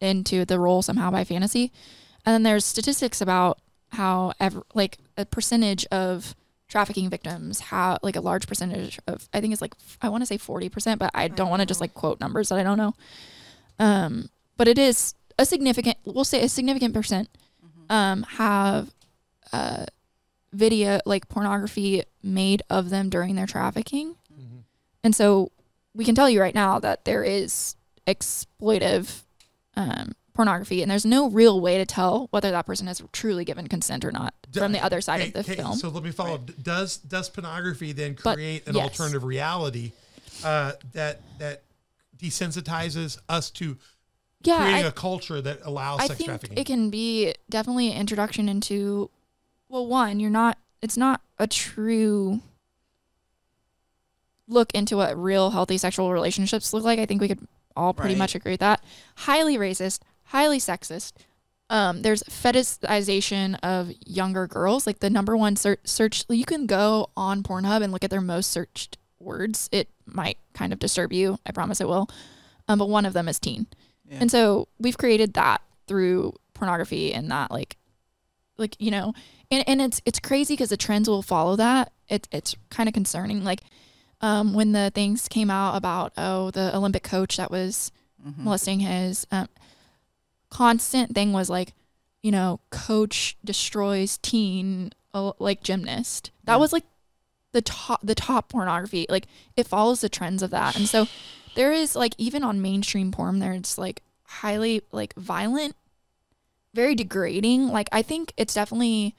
into the role somehow by fantasy. And then there's statistics about how ever like a percentage of trafficking victims how like a large percentage of I think it's like I want to say 40%, but I don't want to just like quote numbers that I don't know. Um but it is a significant we'll say a significant percent um have uh video like pornography made of them during their trafficking. And so we can tell you right now that there is exploitive um, pornography, and there's no real way to tell whether that person has truly given consent or not from the other side Okay, of the okay, film. So let me follow. D- Does does pornography then But, create an yes. alternative reality uh, that that desensitizes us to yeah, creating I, a culture that allows I sex think trafficking? it can be definitely an introduction into. Well, one, you're not. It's not a true look into what real healthy sexual relationships look like. I think we could all pretty Right. much agree with that. Highly racist, highly sexist. Um, there's fetishization of younger girls. Like the number one search, search, you can go on Pornhub and look at their most searched words. It might kind of disturb you. I promise it will. Um, but one of them is teen. Yeah. And so we've created that through pornography and that like like you know and, and it's it's crazy because the trends will follow that it, it's kind of concerning like um when the things came out about oh the olympic coach that was Mm-hmm. molesting his um, constant thing was like you know coach destroys teen uh, like gymnast that Yeah. was like the top the top pornography like it follows the trends of that and so there is like even on mainstream porn there's like highly like violent very degrading like i think it's definitely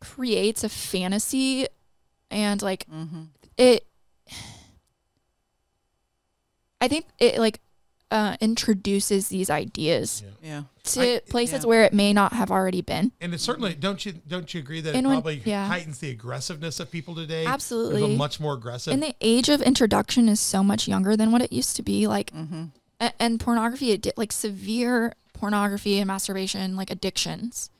creates a fantasy and like Mm-hmm. it i think it like uh introduces these ideas Yeah. to I- places yeah. where it may not have already been and it certainly don't you don't you agree that it And when- probably yeah. heightens the aggressiveness of people today? Absolutely. become much more aggressive. and the age of introduction is so much younger than what it used to be like Mm-hmm. a- and pornography addi- like severe pornography and masturbation like addictions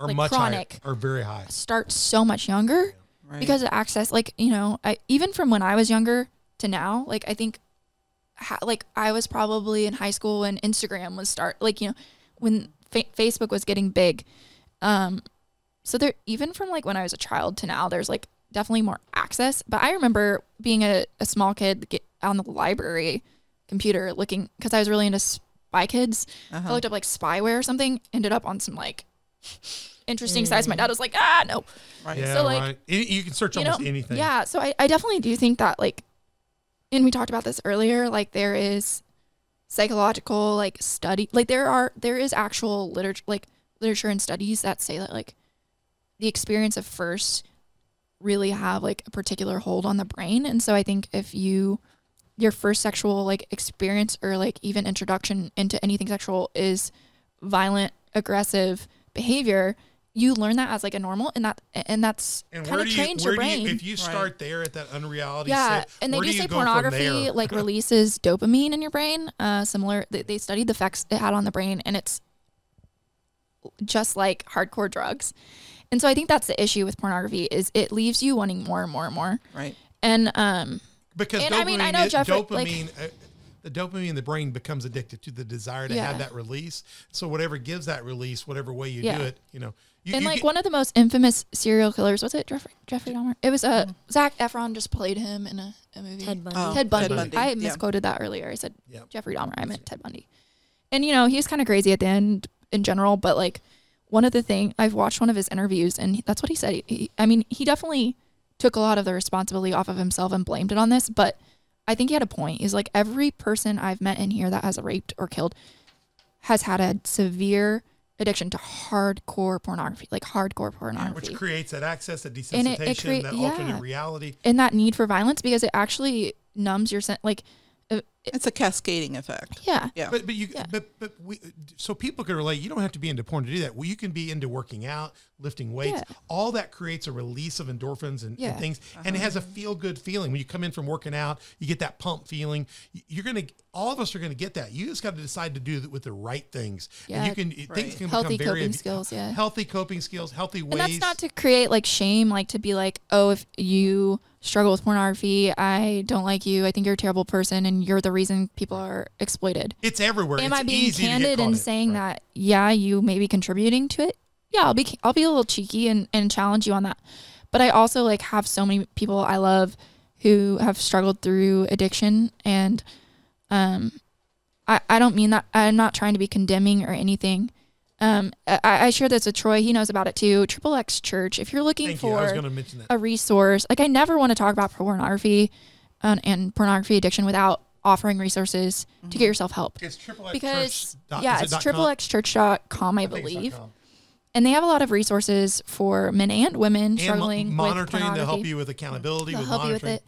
are like much chronic. higher, or very high. start so much younger Right. because of access like you know I, even from when i was younger to now like i think ha- like i was probably in high school when instagram was start like you know when fa- facebook was getting big um so there even from like when i was a child to now there's like definitely more access but i remember being a, a small kid get on the library computer looking because i was really into spy kids i Uh-huh. looked up like spyware or something ended up on some like interesting sites my dad was like ah no right. Yeah, So, like, right. You can search you know, almost anything. Yeah, so I, I definitely do think that like and we talked about this earlier, like there is psychological like study like there are there is actual literature like literature and studies that say that like the experience of first really have like a particular hold on the brain. And so I think if you your first sexual like experience or like even introduction into anything sexual is violent aggressive behavior, you learn that as like a normal, and that and that's And kind of do you, trains your brain. you, if you start there at that unreality yeah, set, and they where do do you say pornography like releases dopamine in your brain. Uh, similar, they, they studied the effects it had on the brain, and it's just like hardcore drugs. And so I think that's the issue with pornography is it leaves you wanting more and more and more. Right. And um, because And dopamine, I mean, I know is- Jeffrey- like- dopamine, uh, the dopamine in the brain becomes addicted to the desire to Yeah. have that release. So whatever gives that release, whatever way you Yeah. do it, you know, you, and you like get- one of the most infamous serial killers was it Jeffrey Jeffrey Dahmer? It was uh, Zac Efron just played him in a, a movie. Ted Bundy. Oh, Ted Bundy. Ted Bundy, I yeah. misquoted that earlier. I said Yeah. Jeffrey Dahmer. I meant Ted Bundy. And you know, he was kind of crazy at the end in general, but like one of the thing I've watched one of his interviews and that's what he said. He, he- I mean, he definitely took a lot of the responsibility off of himself and blamed it on this, but I think he had a point. He's like every person I've met in here that has raped or killed has had a severe addiction to hardcore pornography, like hardcore pornography. which creates that access, that And it- desensitization, it crea- that yeah. alternate reality. and that need for violence because it actually numbs your sense. like uh, It's a cascading effect. yeah Yeah. But but you Yeah. but but we so people can relate. You don't have to be into porn to do that. Well, you can be into working out, lifting weights. Yeah. All that creates a release of endorphins and, and Yeah. things, and it has a feel good feeling when you come in from working out. You get that pump feeling. You're gonna all of us are gonna get that. You just got to decide to do it with the right things. And Yeah. you can things can Healthy become very healthy coping skills, yeah. healthy coping skills, healthy ways. and that's not to create like shame like to be like oh if you struggle with pornography. I don't like you. I think you're a terrible person and you're the reason people are exploited. It's everywhere. am It's i being candid and saying Right. that yeah you may be contributing to it? Yeah i'll be i'll be a little cheeky and, and challenge you on that. But i also like have so many people i love who have struggled through addiction and um i i don't mean that i'm not trying to be condemning or anything um i i share this with troy he knows about it too triple x church if you're looking Thank you. for I was going to mention that. a resource. Like I never want to talk about pornography and, and pornography addiction without offering resources to get yourself help. It's triple X Because Church dot- yeah, it's dot com? triplexchurch.com, I, I think it's dot believe. And they have a lot of resources for men and women and mo- struggling with pornography. monitoring to help you with accountability. They'll with help you with monitoring. it.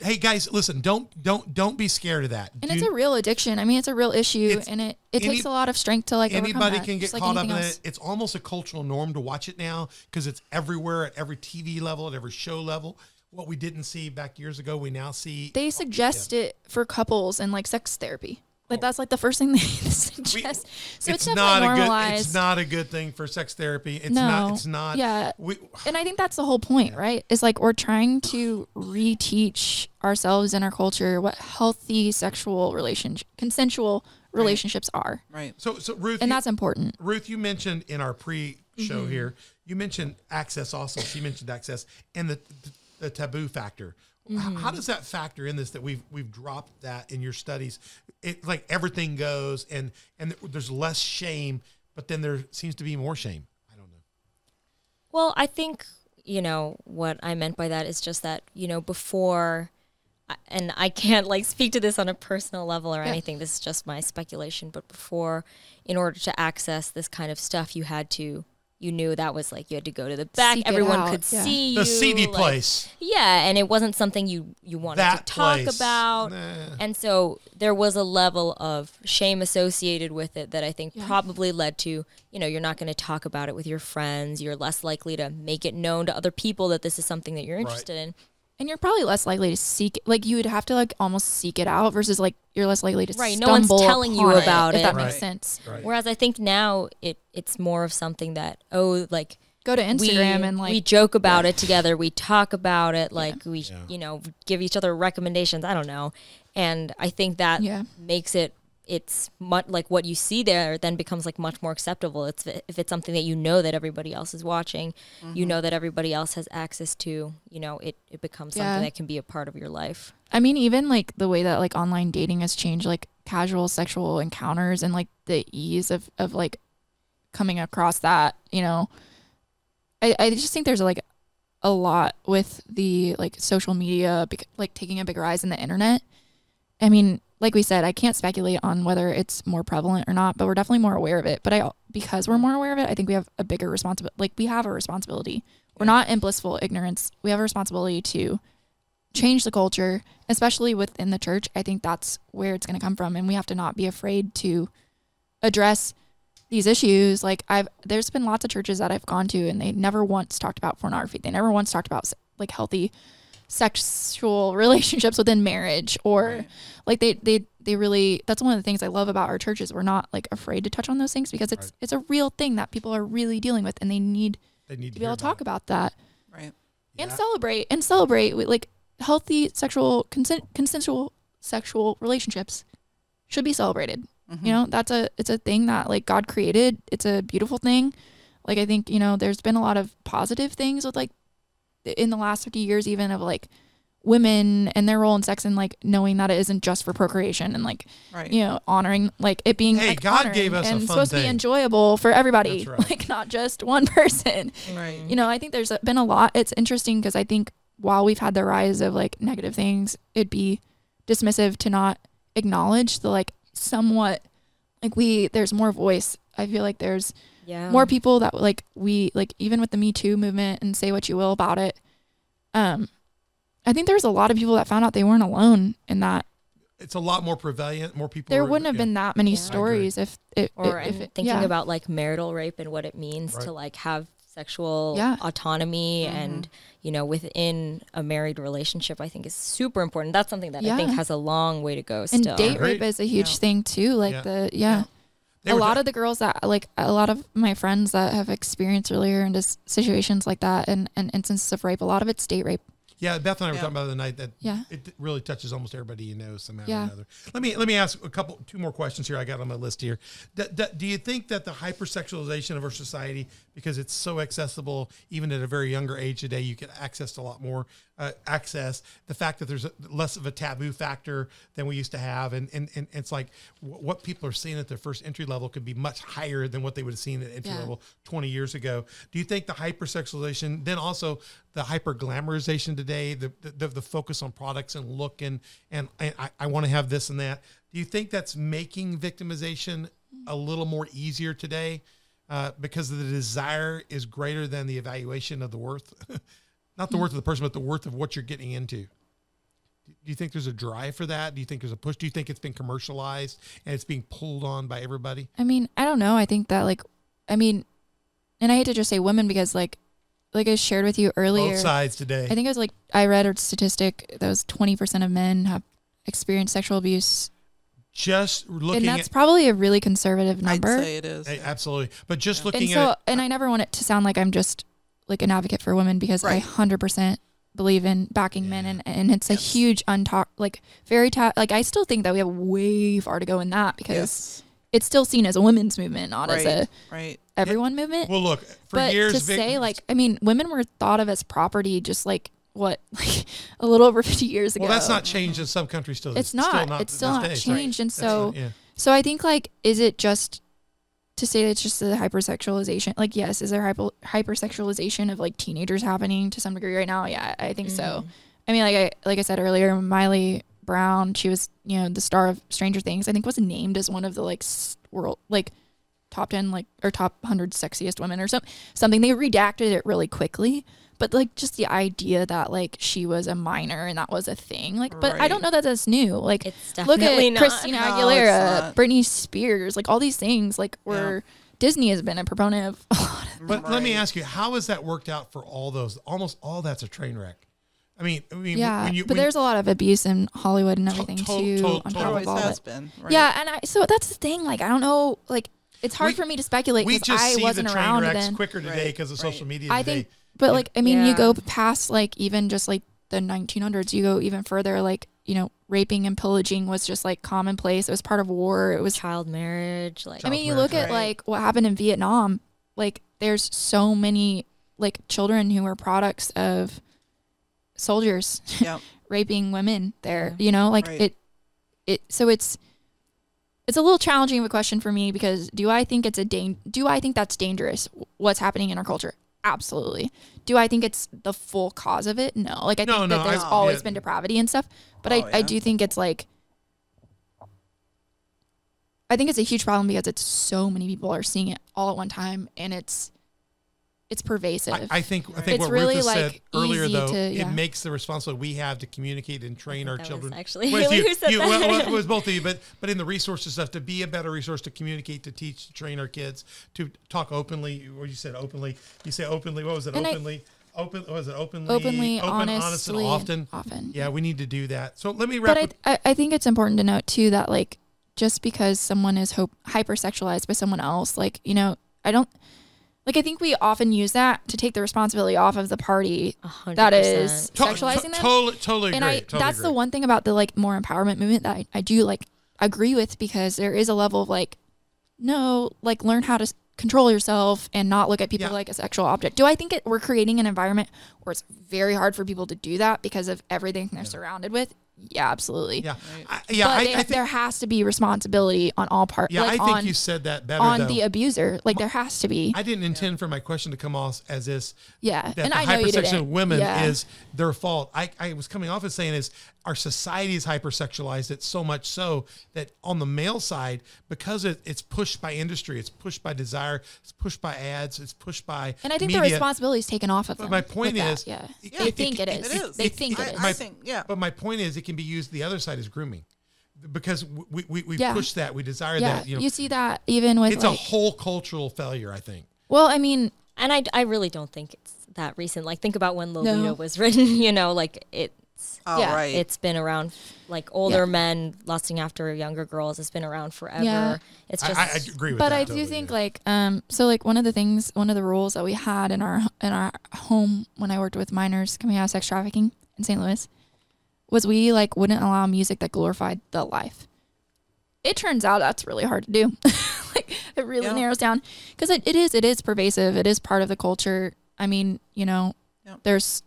Hey guys, listen! Don't don't don't be scared of that. And Do- it's a real addiction. I mean, it's a real issue, It's- and it, it any- takes a lot of strength to like anybody can get just like caught up in else. it. It's almost a cultural norm to watch it now because it's everywhere at every TV level, at every show level. What we didn't see back years ago, we now see. They suggest it for couples and like sex therapy. Like that's like the first thing they suggest. so it's, not definitely a good. It's not a good thing for sex therapy. It's No. not. It's not. Yeah. We, and I think that's the whole point, right? Is like we're trying to reteach ourselves and our culture what healthy sexual relationship, consensual relationships are, Right. so so Ruth, and you- that's important. Ruth, you mentioned in our pre-show Mm-hmm. here, you mentioned access. Also, she mentioned access and the the taboo factor. Mm-hmm. How does that factor in this? That we've we've dropped that in your studies. It like everything goes, and and there's less shame, but then there seems to be more shame. I don't know. Well, I think, you know, what I meant by that is just that, you know, before, and I can't like speak to this on a personal level or Yeah. anything, this is just my speculation, but before, in order to access this kind of stuff, you had to, you knew that was like you had to go to the back, Seek everyone could yeah. see The you. seedy like- place. Yeah, and it wasn't something you you wanted That to talk place. about. Nah. And so there was a level of shame associated with it that I think Yeah. probably led to, you know, you're not going to talk about it with your friends. You're less likely to make it known to other people that this is something that you're interested in. And you're probably less likely to seek, like you would have to like almost seek it out versus like you're less likely to Right, no one's telling you upon about if it. that Right. makes sense. Right. Whereas I think now it it's more of something that oh like Go to we, Instagram and like we joke about it together. We talk about it like we Yeah. you know give each other recommendations. I don't know, and I think that Yeah. makes it it's much like what you see there then becomes like much more acceptable. It's if it's something that you know that everybody else is watching, you mm-hmm. know that everybody else has access to. You know it it becomes Yeah. something that can be a part of your life. I mean, even like the way that like online dating has changed, like casual sexual encounters and like the ease of, of like coming across that, you know, I, I just think there's like a lot with the like social media, bec- like taking a big rise in the internet. I mean, like we said, I can't speculate on whether it's more prevalent or not, but we're definitely more aware of it. But I, because we're more aware of it, I think we have a bigger responsibility. Like we have a responsibility. We're not in blissful ignorance. We have a responsibility to change the culture, especially within the church. I think that's where it's going to come from. And we have to not be afraid to address these issues. Like I've there's been lots of churches that I've gone to and they never once talked about pornography. They never once talked about like healthy sexual relationships within marriage or Right. like they they they really that's one of the things I love about our churches. We're not like afraid to touch on those things because it's Right. it's a real thing that people are really dealing with and they need They need to to be able to talk about that Right. and Yeah. celebrate and celebrate with like healthy sexual consent consensual sexual relationships should be celebrated Mhm. you know that's a it's a thing that like god created it's a beautiful thing like i think you know there's been a lot of positive things with like in the last 50 years even of like women and their role in sex and like knowing that it isn't just for procreation and like Right. you know honoring like it being Hey, like, God gave us a and supposed to be enjoyable for everybody right. like not just one person Right. you know, I think there's been a lot. It's interesting because I think while we've had the rise of like negative things, it'd be dismissive to not acknowledge the like somewhat like we there's more voice. I feel like there's Yeah. more people that like we like even with the Me Too movement and say what you will about it. Um, I think there's a lot of people that found out they weren't alone in that. It's a lot more prevalent. More people. There are- wouldn't have yeah. been that many Yeah. Stories if it or if and it, thinking yeah. about like marital rape and what it means Right. to like have sexual Yeah. autonomy and you know within a married relationship i think is super important that's something that i think has a long way to go and date rape is a huge Yeah. thing too. Like Yeah. the yeah. They a lot ta- of the girls that like a lot of my friends that have experienced earlier into s- situations like that and, and instances of rape, a lot of it's date rape. Yeah, Beth and I were Yeah. talking about the night that Yeah. it really touches almost everybody you know somehow Yeah. or another. Let me let me ask a couple two more questions here I got on my list here. D- d- do you think that the hypersexualization of our society because it's so accessible even at a very younger age today you get access to a lot more uh, access the fact that there's a, less of a taboo factor than we used to have and and, and it's like wh- what people are seeing at their first entry level could be much higher than what they would have seen at entry Yeah. level 20 years ago. Do you think the hypersexualization, then also the hyper glamorization today, the, the the focus on products and look and and I, I- I want to have this and that. Do you think that's making victimization a little more easier today uh, because the desire is greater than the evaluation of the worth, not the worth of the person, but the worth of what you're getting into? Do you think there's a drive for that? Do you think there's a push? Do you think it's been commercialized and it's being pulled on by everybody? I mean, I don't know. I think that like, I mean, and I hate to just say women because like, like I shared with you earlier, Both sides today. I think it was like I read a statistic that was 20% of men have experienced sexual abuse. just looking and that's at probably a really conservative I'd number. say it is. Hey, absolutely. But just Yeah. looking and so, at it, and I never want it to sound like I'm just like an advocate for women because I 100% believe in backing men and, and it's a huge untalked, like very, ta- like I still think that we have way far to go in that because yes. it's still seen as a women's movement, not as a Right. everyone movement. well, look for but years. to Vic- say like, I mean, women were thought of as property just like what, like a little over 50 years ago. well, that's not changed in some countries. Still, It's still not. It's still not days. changed. And so, not- yeah. So I think like, is it just to say that it's just the hypersexualization? Like, yes, is there hyper hypersexualization of like teenagers happening to some degree right now? Yeah, I think so. Mhm. I mean, like I like I said earlier, Miley Brown, she was you know the star of Stranger Things. I think was named as one of the like world like top ten like or top hundred sexiest women or something. Something they redacted it really quickly. But like just the idea that like she was a minor and that was a thing, like, but I don't know that that's new. Like, it's look at not Christina Aguilera, not. Britney Spears, like all these things, like where Disney has been a proponent of a lot of. But let me ask you, how has that worked out for all those? Almost all that's a train wreck. I mean, I mean, Yeah, when you, but when- there's a lot of abuse in Hollywood and everything to- too. to- on to- There top of all has that. been. Right. Yeah, and I so that's the thing. Like I don't know. Like it's hard We- for me to speculate we because just I see wasn't the train around wrecks then. quicker today Right, because of right. social media. I think, but like I mean, you go past like even just like the 1900s. You go even further. Like you know, raping and pillaging was just like commonplace. It was part of war. It was child marriage like I mean, you marriage, look at right. like what happened in Vietnam. Like, there's so many like children who were products of soldiers Yep. raping women there. Yeah. You know, like Right. it, it. So it's it's a little challenging of a question for me because do I think it's a dang? Do I think that's dangerous? What's happening in our culture? Absolutely. Do I think it's the full cause of it? No. Like I No, think no, that there's I- always yeah. been depravity and stuff, but Oh, I I yeah. do think it's like I think it's a huge problem because it's so many people are seeing it all at one time and it's it's pervasive. I, I think I think It's what really, Ruth has like, said earlier, though, to- yeah. it makes the responsibility we have to communicate and train our that was children. actually Well, it's Haley who said well, that. well, it was both of you, but but in the resources stuff to be a better resource to communicate, to teach, to train our kids, to talk openly. What you said openly. You say openly. What was it? And I- openly. Open. Was it? Openly. Openly, open, honest, and honestly, often. often. Yeah, we need to do that. So let me wrap. but with- I, I I think it's important to note too that like just because someone is hope hypersexualized by someone else, like you know, I don't like. I think we often use that to take the responsibility off of the party A hundred that is percent. To- sexualizing to- them. Totally, totally and agree. I totally that's the one thing about the like more empowerment movement that I, I do like agree with because there is a level of like no like learn how to s- control yourself and not look at people Yeah. like a sexual object. Do I think it, we're creating an environment where it's very hard for people to do that because of everything they're surrounded with? Yeah, absolutely. Yeah, I, yeah. but I, they- I think, there has to be responsibility on all parts. yeah, like I think on, you said that better. on though. the abuser. Like there has to be. I didn't intend for my question to come off as this yeah, that and the I know you hypersexual didn't. women yeah. is their fault. I, I was coming off as saying is our society is hypersexualized it so much so that on the male side, because it, it's pushed by industry, it's pushed by desire, it's pushed by ads, it's pushed by And I think media. the responsibility is taken off of But them. my with point that, is, yeah, it- they it- think it it- is. it is. They think I- it is. I think, yeah. But my point is, it can be used the other side as grooming, because we we, we Yeah. push that, we desire yeah, that. You know, you see that even with it's a whole cultural failure. I think. well, I mean, And I, I really don't think it's that recent. Like think about when Lolita No. was written. You know, like it's Oh, Yeah, right. it's been around. Like older Yeah. men lusting after younger girls. It's been around forever. Yeah. It's just. I, I agree with but that. I totally, do think yeah. like um so like one of the things one of the rules that we had in our in our home when I worked with minors coming out of sex trafficking in St. Louis was we like wouldn't allow music that glorified the life. It turns out that's really hard to do. like it really Yeah. narrows down because it, it is it is pervasive. It is part of the culture. I mean, you know, Yeah. there's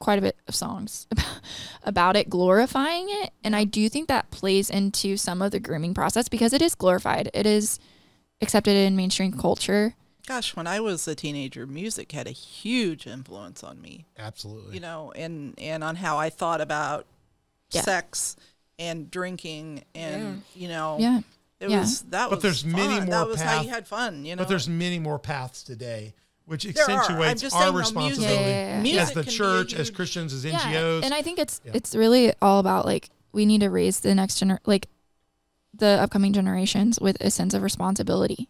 quite a bit of songs about it glorifying it and i do think that plays into some of the grooming process because it is glorified it is accepted in mainstream culture Gosh, when I was a teenager, music had a huge influence on me. absolutely. You know, and and on how I thought about Yeah. sex and drinking, and you know, yeah it yeah. was that was. But there's many fun. more That was how you had fun. You know, But there's many more paths today, which There are. I'm accentuates just our saying, though, music- responsibility Yeah, yeah, yeah, yeah. as the Music be church, as Christians, as yeah NGOs. and i think it's Yeah. it's really all about like we need to raise the next gener like the upcoming generations with a sense of responsibility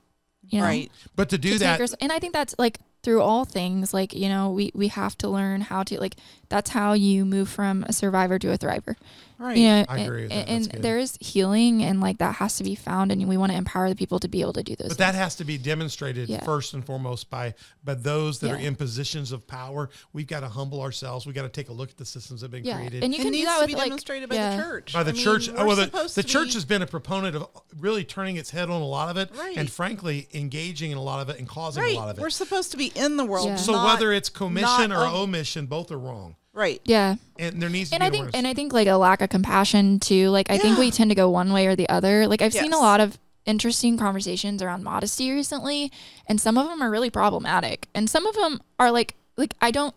you know right. but to do to that, res- and I think that's like through all things, like, you know, we, we have to learn how to like that's how you move from a survivor to a thriver. Right. You know, I agree and, that. And there is healing and like that has to be found and we want to empower the people to be able to do those. but that has to be demonstrated Yeah. first and foremost by by those that are in positions of power. We've got to humble ourselves. We've got to take a look at the systems that have been yeah. created. And you it can do needs that to with be like demonstrated by yeah. the church. by the I mean, church, we're oh, well, the, the church be- has been a proponent of really turning its head on a lot of it, Right. and frankly, engaging in a lot of it and causing right. a lot of it. We're supposed to be in the world. Yeah. so not- whether it's commission or of- omission, both are wrong, right. Yeah. and there needs to be And be I think awareness. and I think like a lack of compassion too. Like I think we tend to go one way or the other. Like I've seen a lot of interesting conversations around modesty recently and some of them are really problematic and some of them are like like I don't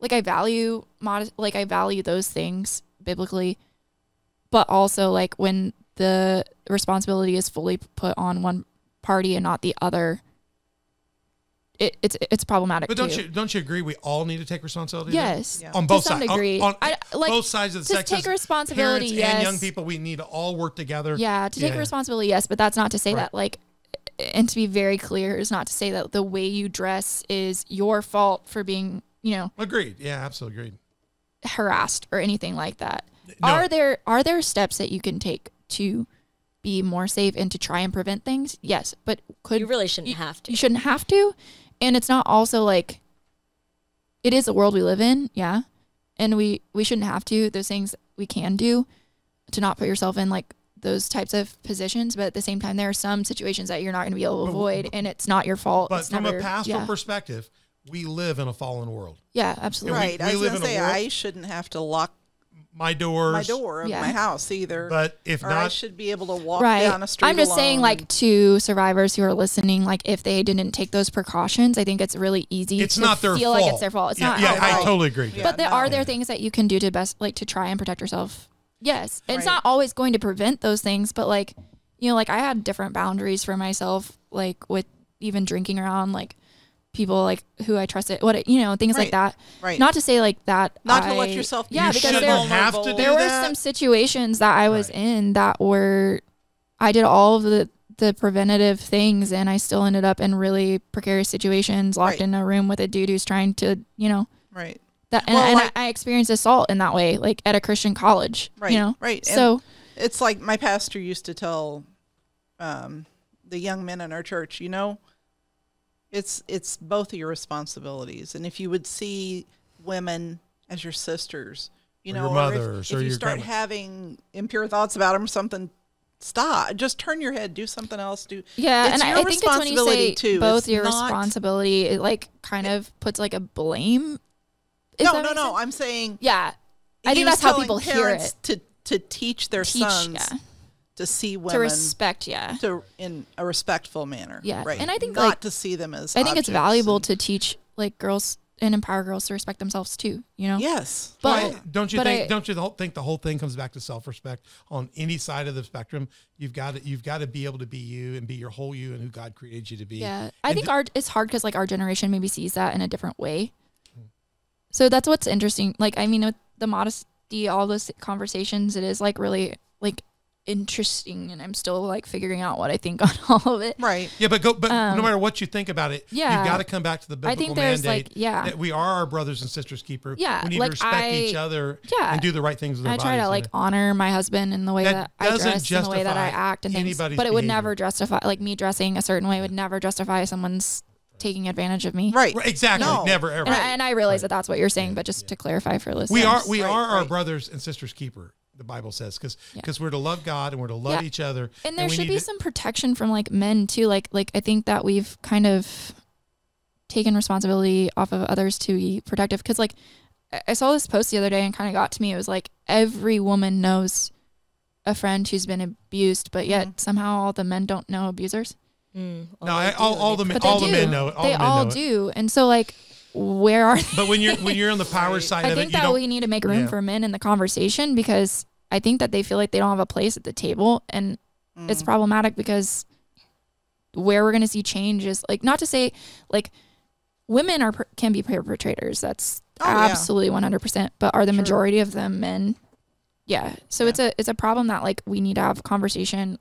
like I value modest like I value those things biblically but also like when the responsibility is fully put on one party and not the other it, it's it's problematic but don't too. you don't you agree? We all need to take responsibility. yes Yeah. on both sides. degree. On, on I- like, both sides of the to sexes, take responsibility, parents and young people, we need to all work together. Yeah, to take Yeah. responsibility, yes, but that's not to say Right. that like and to be very clear is not to say that the way you dress is your fault for being, you know, Agreed. Yeah, absolutely agreed. harassed or anything like that. No. Are there are there steps that you can take to be more safe and to try and prevent things? Yes, but could you really shouldn't you- have to. you shouldn't have to and it's not also like it is the world we live in yeah and we we shouldn't have to those things we can do to not put yourself in like those types of positions but at the same time there are some situations that you're not going to be able to avoid and it's not your fault But It's from never- a pastoral yeah. perspective, we live in a fallen world. yeah absolutely Right. we I was live gonna say world- I shouldn't have to lock My doors, my door of Yeah. my house either. but if or I not, should be able to walk right down a street. i'm just saying alone like to survivors who are listening like if they didn't take those precautions i think it's really easy it's to not their feel fault. like it's their fault it's yeah, not Yeah, our I fault. totally agree. Yeah. but there no. are there things that you can do to best like to try and protect yourself yes it's Right. not always going to prevent those things but like you know like i had different boundaries for myself like with even drinking around like people like who I trusted, what you know, things like that. Right. Not to say like that. Not to let yourself Yeah, You because there, have to do there were that. some situations that I was Right. in that were I did all of the the preventative things and I still ended up in really precarious situations, locked Right. in a room with a dude who's trying to, you know, right. that and, Well, and like- I, I experienced assault in that way, like at a Christian college. Right. You know? Right. And So it's like my pastor used to tell um, the young men in our church, you know, it's it's both of your responsibilities, and if you would see women as your sisters, you Or know, your or mothers, if, or if you your start grandma- having impure thoughts about them or something, stop. Just turn your head, do something else. Do Yeah, It's and I, your I think it's when you say too. both It's your not- responsibility, it like kind of puts like a blame. if no, no, no. sense. I'm saying Yeah, I think that's how people hear parents it. to to teach their Teach, sons yeah. To see women To respect, yeah. to in a respectful manner. Yeah, right. and I think, not like, to see them as. I think it's valuable and- to teach like girls and empower girls to respect themselves too. You know. Yes, But Well, don't you but think? I- don't you think the whole thing comes back to self-respect on any side of the spectrum? You've got to you've got to be able to be you and be your whole you and who God created you to be. Yeah, I And think th- our it's hard because like our generation maybe sees that in a different way. So that's what's interesting. Like I mean, with the modesty, all those conversations, it is like really like interesting, and I'm still like figuring out what I think on all of it. right. Yeah, but go. But no Um, matter what you think about it, yeah. you've got to come back to the biblical I think there's mandate like yeah, that we are our brothers and sisters keeper. Yeah, we need like, to respect each other. yeah. and do the right things with our I try to like you know? honor my husband in the way That that, I doesn't dress, in the way that I act and things. But it would behavior. never justify like me dressing a certain way would never justify someone's taking advantage of me. Right. Right, exactly. No. Never ever. And, I, and I realize that that's what you're saying, but just to clarify for listeners, we are we Right, are our brothers and sisters keeper. The Bible says because Yeah. because we're to love God and we're to love Yeah. each other. and there we should be to- some protection from like men too like like i think that we've kind of taken responsibility off of others to be protective because like I- i saw this post the other day and kind of got to me it was like every woman knows a friend who's been abused but yet Mhm. somehow all the men don't know abusers Mm, No, I, all, all the men, but all do the men know. All they the men all know it. do and so like where are they But when you're when you're on the power side i of think it, you that don't. we need to make room yeah. for men in the conversation because i think that they feel like they don't have a place at the table and it's Mm. problematic because where we're going to see change is like not to say like women are can be perpetrators that's Oh, yeah. absolutely 100% but are the Sure. majority of them men yeah so Yeah. it's a it's a problem that like we need to have conversation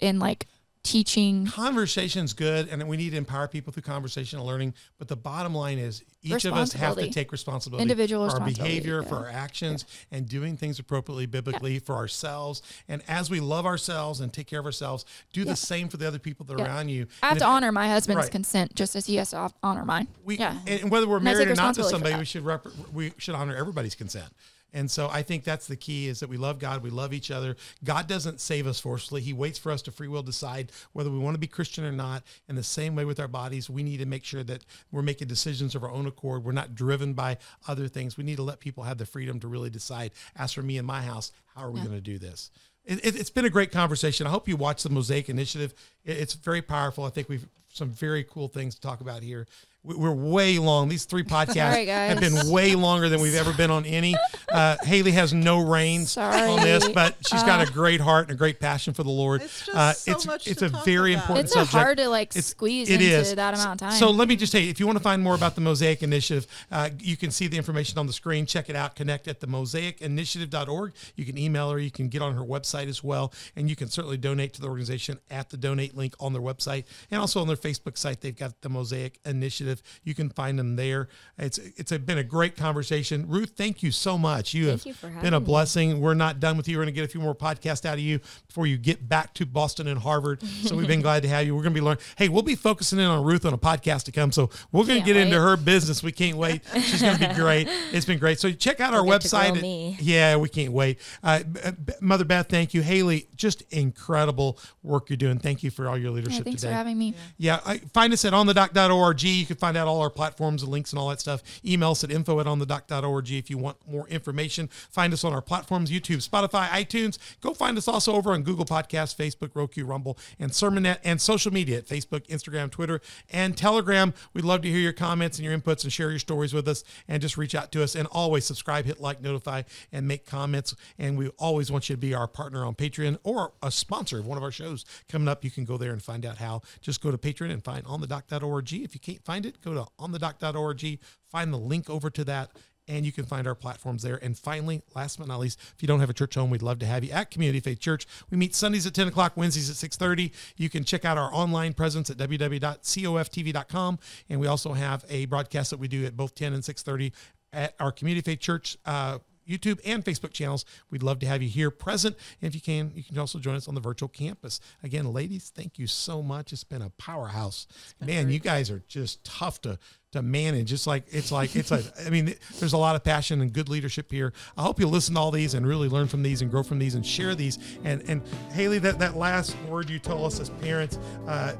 in like teaching Conversation's good, and we need to empower people through conversation and learning. But the bottom line is, each of us have to take responsibility Individual for our behavior, yeah. for our actions, and doing things appropriately biblically for ourselves. And as we love ourselves and take care of ourselves, do Yeah. the same for the other people that are around you. i have And to if- honor my husband's Right. consent just as he has to honor mine we yeah and whether we're And married or not to somebody, we should rep, we should honor everybody's consent. And so I think that's the key is that we love God, we love each other. God doesn't save us forcefully. He waits for us to free will decide whether we want to be Christian or not. In the same way with our bodies, we need to make sure that we're making decisions of our own accord. We're not driven by other things. We need to let people have the freedom to really decide. As for me and my house, how are we Yeah. going to do this? It, it, it's been a great conversation. I hope you watch the Mosaic Initiative. It, it's very powerful. I think we've some very cool things to talk about here. We- We're way long. These three podcasts Sorry, guys. have been way longer than we've ever been on any. Uh, Haley has no reins on this, but she's got a great heart and a great passion for the Lord. It's just uh, so it's much it's to a talk very about. important it's a subject. hard to like It's- squeeze it into is. that amount of time So let me just say, if you want to find more about the Mosaic Initiative, uh, you can see the information on the screen. Check it out. Connect at the mosaicinitiative.org. You can email her. You can get on her website as well. And you can certainly donate to the organization at the donate link on their website and also on their Facebook site. They've got the Mosaic Initiative. You can find them there. It's it's a, been a great conversation. Ruth, thank you so much. You Thank have you for been having a me. blessing. We're not done with you. We're going to get a few more podcasts out of you before you get back to Boston and Harvard. So we've been glad to have you. We're going to be learning. Hey, we'll be focusing in on Ruth on a podcast to come. So we're going to Can't get into her business. We can't wait. She's going to be great. It's been great. So check out our You'll get to website. grill. Yeah, we can't wait. Uh, B- B- Mother Beth, thank you. Haley, just incredible work you're doing. Thank you for all your yeah, leadership thanks today. for having me Yeah, I, find us at onthedoc.org. You can find out all our platforms and links and all that stuff. Email us at info at onthedoc.org if you want more information. Find us on our platforms YouTube, Spotify, iTunes. Go find us also over on Google Podcasts, Facebook, Roku, Rumble, and Sermonet, and social media at Facebook, Instagram, Twitter, and Telegram. We'd love to hear your comments and your inputs and share your stories with us and just reach out to us. And always subscribe, hit like, notify, and make comments. And we always want you to be our partner on Patreon or a sponsor of one of our shows coming up. You can go there and find out how. Just go to Patreon and find onthedoc.org. If you can't find it, go to onthedoc.org, find the link over to that and you can find our platforms there. And finally, last but not least, if you don't have a church home, we'd love to have you at Community Faith Church. We meet Sundays at 10 o'clock, Wednesdays at 6.30. You can check out our online presence at www.coftv.com. And we also have a broadcast that we do at both 10 and 6.30 at our Community Faith Church uh, YouTube and Facebook channels. We'd love to have you here present. And if you can, you can also join us on the virtual campus. Again, ladies, thank you so much. It's been a powerhouse. Man, you guys are just tough to to manage. It's like it's like it's like I mean, there's a lot of passion and good leadership here. I hope you listen to all these and really learn from these and grow from these and share these. And and Haley, that that last word you told us as parents. Uh,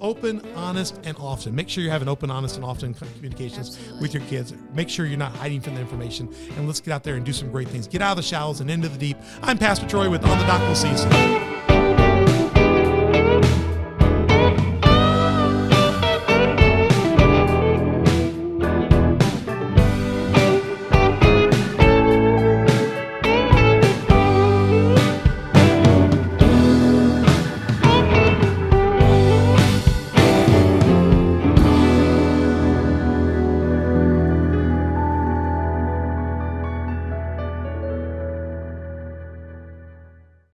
open, honest, and often. Make sure you're having open, honest, and often communications Absolutely. with your kids. Make sure you're not hiding from the information. And let's get out there and do some great things. Get out of the shallows and into the deep. I'm Pastor Troy with On the Dock. We'll see you soon.